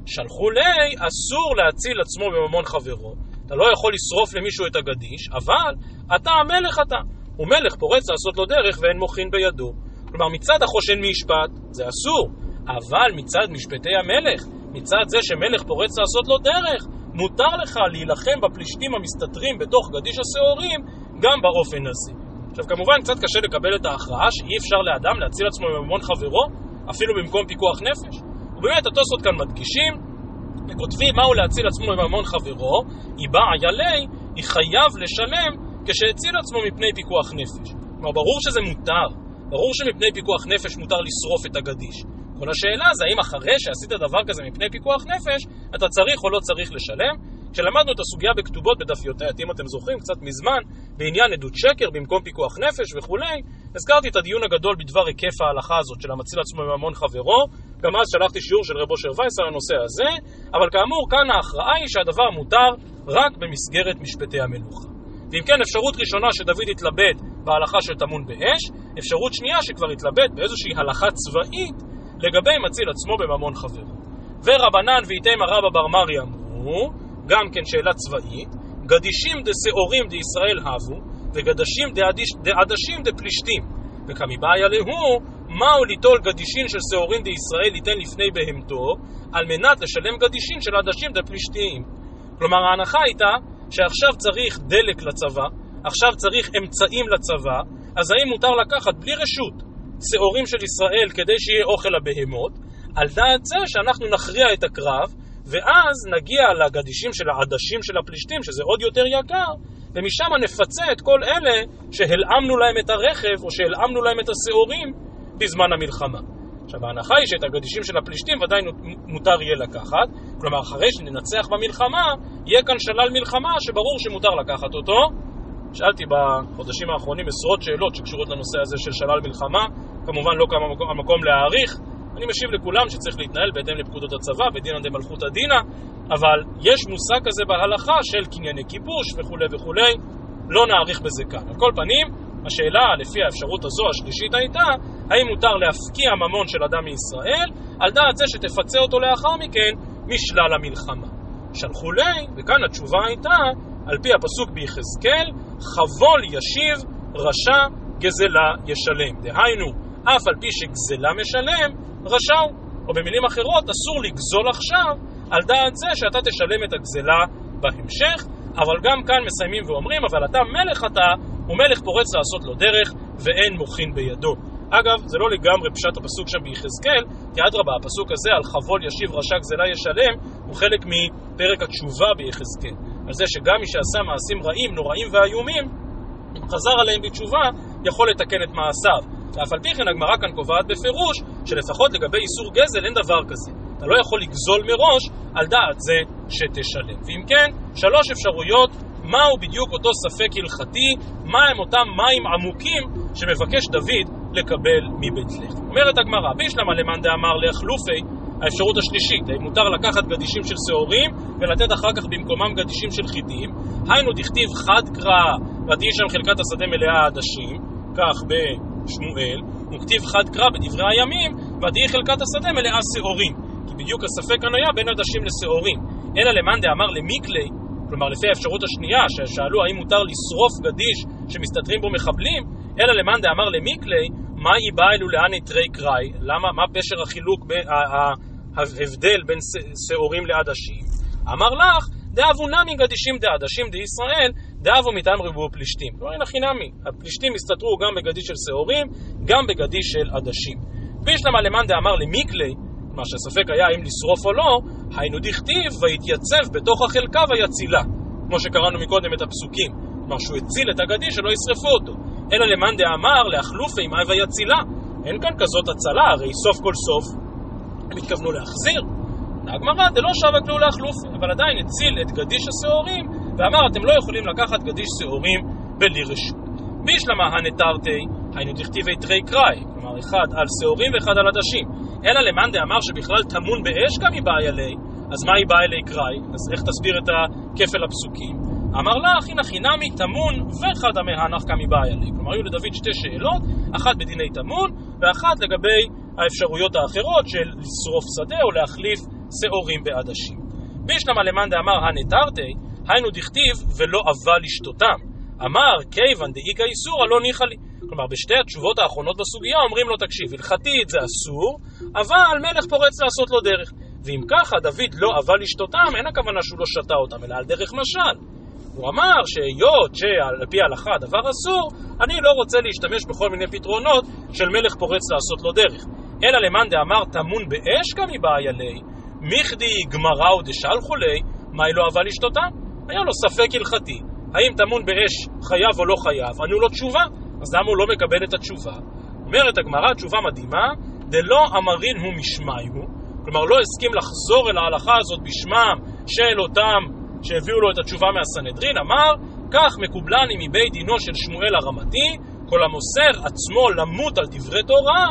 שלחו לי, אסור להציל עצמו בממון חברו. אתה לא יכול לשרוף למישהו את הגדיש, אבל אתה המלך אתה. הוא מלך פורץ לעשות לו דרך ואין מוחין בידו. כלומר, מצד החושן משפט זה אסור, אבל מצד משפטי המלך, מצד זה שמלך פורץ לעשות לו דרך, מותר לך להילחם בפלישתים המסתתרים בתוך גדיש השעורים גם באופן הזה. עכשיו כמובן קצת קשה לקבל את ההכרעה שאי אפשר לאדם להציל עצמו מממון חברו, אפילו במקום פיקוח נפש. ובאמת התוספות כאן מדגישים וכותבים מהו להציל עצמו מממון חברו, היא באה ילי, היא חייב לשלם כשהציל עצמו מפני פיקוח נפש. כלומר ברור שזה מותר, ברור שמפני פיקוח נפש מותר לשרוף את הגדיש. כל השאלה זה האם אחרי שעשית דבר כזה מפני פיקוח נפש, אתה צריך או לא צריך לשלם, כשלמדנו את הסוגיה בכתובות בדף י"ט, אם אתם זוכרים, קצת מזמן, בעניין עדות שקר במקום פיקוח נפש וכולי, הזכרתי את הדיון הגדול בדבר היקף ההלכה הזאת של המציל עצמו מממון חברו, גם אז שלחתי שיעור של רבו שר וייס על הנושא הזה, אבל כאמור, כאן ההכרעה היא שהדבר מותר רק במסגרת משפטי המלוכה. ואם כן, אפשרות ראשונה שדוד התלבט בהלכה של טמון באש, אפשרות שנייה שכבר התלבט באיזושהי הלכה צבאית לגבי מציל עצמו בממון חברו. ורבנן ואיתם הרבה בר מרי אמרו, גם כן שאלה צבאית, גדישים דשעורים דישראל הבו, וגדשים דעדשים דפלישתים. וכמיבעיה להו, מהו ליטול גדישין של שעורים דישראל ליתן לפני בהמתו, על מנת לשלם גדישין של עדשים דפלישתים. כלומר ההנחה הייתה שעכשיו צריך דלק לצבא, עכשיו צריך אמצעים לצבא, אז האם מותר לקחת בלי רשות השעורים של ישראל כדי שיהיה אוכל לבהמות, על דעת זה שאנחנו נכריע את הקרב, ואז נגיע לגדישים של העדשים של הפלישתים, שזה עוד יותר יקר, ומשם נפצה את כל אלה שהלאמנו להם את הרכב, או שהלאמנו להם את השעורים בזמן המלחמה. עכשיו ההנחה היא שאת הגדישים של הפלישתים ודאי מותר יהיה לקחת, כלומר אחרי שננצח במלחמה, יהיה כאן שלל מלחמה שברור שמותר לקחת אותו. שאלתי בחודשים האחרונים עשרות שאלות שקשורות לנושא הזה של שלל מלחמה, כמובן לא כמה המקום להעריך, אני משיב לכולם שצריך להתנהל בהתאם לפקודות הצבא, ודינא דמלכותא דינא, אבל יש מושג כזה בהלכה של קנייני כיבוש וכולי וכולי, לא נאריך בזה כאן. על כל פנים, השאלה לפי האפשרות הזו השלישית הייתה, האם מותר להפקיע ממון של אדם מישראל, על דעת זה שתפצה אותו לאחר מכן משלל המלחמה. שלחו לי, וכאן התשובה הייתה, על פי הפסוק ביחזקאל, חבול ישיב, רשע גזלה ישלם. דהיינו, אף על פי שגזלה משלם, רשע הוא. או במילים אחרות, אסור לגזול עכשיו על דעת זה שאתה תשלם את הגזלה בהמשך, אבל גם כאן מסיימים ואומרים, אבל אתה מלך אתה, ומלך פורץ לעשות לו דרך, ואין מוכין בידו. אגב, זה לא לגמרי פשט הפסוק שם ביחזקאל, כי אדרבה, הפסוק הזה על חבול ישיב רשע גזלה ישלם, הוא חלק מפרק התשובה ביחזקאל. על זה שגם מי שעשה מעשים רעים, נוראים ואיומים, חזר עליהם בתשובה, יכול לתקן את מעשיו. ואף על פי כן הגמרא כאן קובעת בפירוש, שלפחות לגבי איסור גזל אין דבר כזה. אתה לא יכול לגזול מראש על דעת זה שתשלם. ואם כן, שלוש אפשרויות מהו בדיוק אותו ספק הלכתי, מהם אותם מים עמוקים שמבקש דוד לקבל מבית לחם. אומרת הגמרא, בישלמה למאן דאמר לאכלופי, האפשרות השלישית, האם מותר לקחת גדישים של שעורים ולתת אחר כך במקומם גדישים של חיטים, היינו דכתיב חד קרא ותהי שם חלקת השדה מלאה עדשים, כך בשמואל, וכתיב חד קרא בדברי הימים, ותהי חלקת השדה מלאה שעורים, כי בדיוק הספק כאן היה בין עדשים לשעורים. אלא למאן דאמר למיקלי, כלומר לפי האפשרות השנייה, ששאלו האם מותר לשרוף גדיש שמסתתרים בו מחבלים, אלא למאן דאמר למיקלי, מה היא באה אלו לאן יתרי קראי? למה, מה פשר החילוק, ההבדל בין שעורים לעדשים? אמר לך, דאבו נמי גדישים דעדשים דישראל, דאבו מטעם ריבו פלישתים. כלומר, אין הכי נמי, הפלישתים הסתתרו גם בגדיש של שעורים, גם בגדיש של עדשים. בישלמה למאן דאמר למיקלי, מה שספק היה אם לשרוף או לא, היינו דכתיב ויתייצב בתוך החלקה ויצילה. כמו שקראנו מקודם את הפסוקים. כלומר שהוא הציל את הגדיש שלא ישרפו אותו. אלא למאן דאמר לאכלופי מאי ויצילה. אין כאן כזאת הצלה, הרי סוף כל סוף הם התכוונו להחזיר. הגמרא דלא שווה כלו לאכלופי, אבל עדיין הציל את גדיש השעורים, ואמר אתם לא יכולים לקחת גדיש שעורים בלי רשות. בישלמה הנתרתי, היינו דכתיבי תרי קראי, כלומר אחד על שעורים ואחד על עדשים. אלא למאן דאמר שבכלל טמון באש כמי באי עלי, אז מה היא באה אלי קראי? אז איך תסביר את הכפל הפסוקים? אמר לה, הכי חינמי טמון וחדמי הנח כמי באי עלי. כלומר, היו לדוד שתי שאלות, אחת בדיני טמון, ואחת לגבי האפשרויות האחרות של לשרוף שדה או להחליף שעורים בעדשים. בישלמה למאן דאמר הנתרתי, היינו דכתיב ולא אבל לשתותם. אמר כיוון דאיכא איסורא לא ניחא לי. כלומר, בשתי התשובות האחרונות בסוגיה אומרים לו, תקשיב, הלכתית זה אסור, אבל מלך פורץ לעשות לו דרך. ואם ככה דוד לא אבל לשתותם, אין הכוונה שהוא לא שתה אותם, אלא על דרך משל. הוא אמר שהיות שעל פי ההלכה הדבר אסור, אני לא רוצה להשתמש בכל מיני פתרונות של מלך פורץ לעשות לו דרך. אלא למאן דאמר טמון באש כמי באי עלי, מיכדי גמרא ודשלחו לי, מאי לא אבל לשתותם? היה לו ספק הלכתי, האם טמון באש חייב או לא חייב, ענו לו תשובה, אז למה הוא לא מקבל את התשובה? אומרת הגמרא, תשובה מדהימה, דלא אמרין הוא משמי הוא, כלומר לא הסכים לחזור אל ההלכה הזאת בשמם של אותם שהביאו לו את התשובה מהסנהדרין, אמר, כך מקובלני מבית דינו של שמואל הרמתי, כל המוסר עצמו למות על דברי תורה,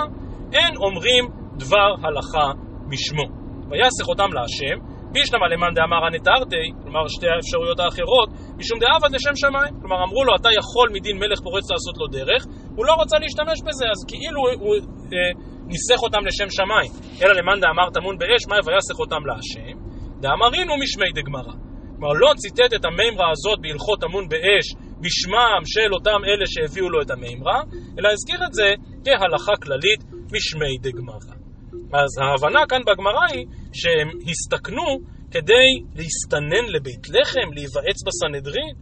אין אומרים דבר הלכה משמו. ויסך אותם להשם, בישלמה למאן דאמר הנתרתי, כלומר שתי האפשרויות האחרות, משום דאבד לשם שמיים. כלומר אמרו לו, אתה יכול מדין מלך פורץ לעשות לו דרך, הוא לא רצה להשתמש בזה, אז כאילו הוא, הוא אה, ניסח אותם לשם שמיים. אלא למאן דאמר טמון באש, מאי ויסך אותם להשם, דאמרינו משמי דגמרא. כלומר לא ציטט את המימרה הזאת בהלכות טמון באש בשמם של אותם אלה שהביאו לו את המימרה, אלא הזכיר את זה כהלכה כללית משמי דגמרא. אז ההבנה כאן בגמרא היא שהם הסתכנו כדי להסתנן לבית לחם, להיוועץ בסנהדרין,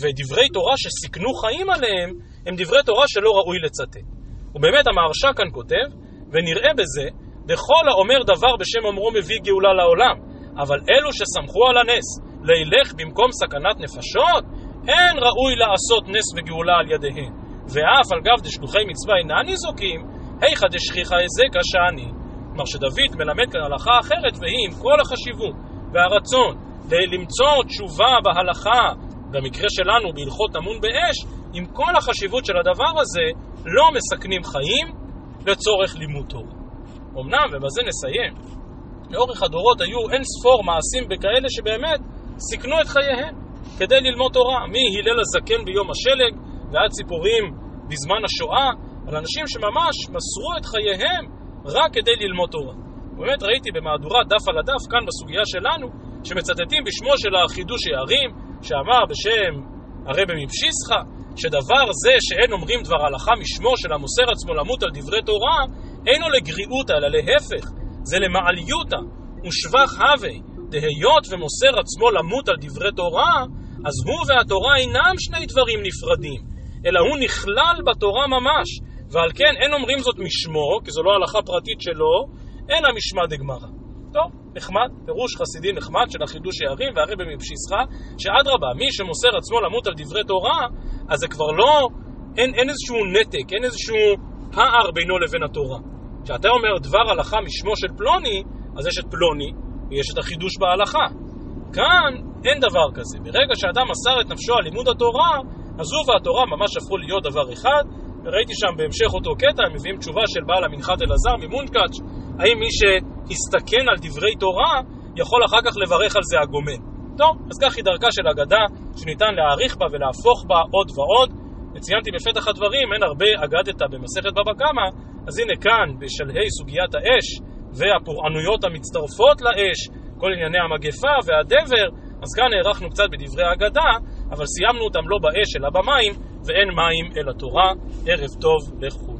ודברי תורה שסיכנו חיים עליהם הם דברי תורה שלא ראוי לצטט. ובאמת המהרש"א כאן כותב, ונראה בזה, בכל האומר דבר בשם אומרו מביא גאולה לעולם, אבל אלו שסמכו על הנס, לילך במקום סכנת נפשות, אין ראוי לעשות נס וגאולה על ידיהן. ואף על גב דשלוחי מצווה אינן ניזוקים, היכא דשכיחא היזקא שאני. כלומר שדוד מלמד כאן הלכה אחרת, והיא עם כל החשיבות והרצון למצוא תשובה בהלכה, במקרה שלנו בהלכות טמון באש, עם כל החשיבות של הדבר הזה, לא מסכנים חיים לצורך לימוד תורה. אמנם, ובזה נסיים, לאורך הדורות היו אין ספור מעשים בכאלה שבאמת סיכנו את חייהם כדי ללמוד תורה, מהלל הזקן ביום השלג? ועד ציפורים בזמן השואה, על אנשים שממש מסרו את חייהם רק כדי ללמוד תורה. באמת ראיתי במהדורת דף על הדף, כאן בסוגיה שלנו, שמצטטים בשמו של החידוש הערים, שאמר בשם הרבי מפשיסחה, שדבר זה שאין אומרים דבר הלכה משמו של המוסר עצמו למות על דברי תורה, אינו לגריעותא, אלא להפך, זה למעליותא, ושבח הווה, דהיות ומוסר עצמו למות על דברי תורה, אז הוא והתורה אינם שני דברים נפרדים, אלא הוא נכלל בתורה ממש, ועל כן אין אומרים זאת משמו, כי זו לא הלכה פרטית שלו, אלא משמע דגמרא. טוב, נחמד, פירוש חסידי נחמד של החידוש הערים והרבי מבשיסחה, שאדרבה, מי שמוסר עצמו למות על דברי תורה, אז זה כבר לא, אין, אין איזשהו נתק, אין איזשהו פער בינו לבין התורה. כשאתה אומר דבר הלכה משמו של פלוני, אז יש את פלוני ויש את החידוש בהלכה. כאן אין דבר כזה. ברגע שאדם מסר את נפשו על לימוד התורה, אז הוא והתורה ממש הפכו להיות דבר אחד, וראיתי שם בהמשך אותו קטע, הם מביאים תשובה של בעל המנחת אלעזר ממונקאץ', האם מי שהסתכן על דברי תורה, יכול אחר כך לברך על זה הגומן. טוב, אז כך היא דרכה של אגדה, שניתן להעריך בה ולהפוך בה עוד ועוד. וציינתי בפתח הדברים, אין הרבה אגדתא במסכת בבא קמא, אז הנה כאן, בשלהי סוגיית האש, והפורענויות המצטרפות לאש, כל ענייני המגפה והדבר, אז כאן הארכנו קצת בדברי האגדה, אבל סיימנו אותם לא באש אלא במים, ואין מים אלא תורה. ערב טוב לכו.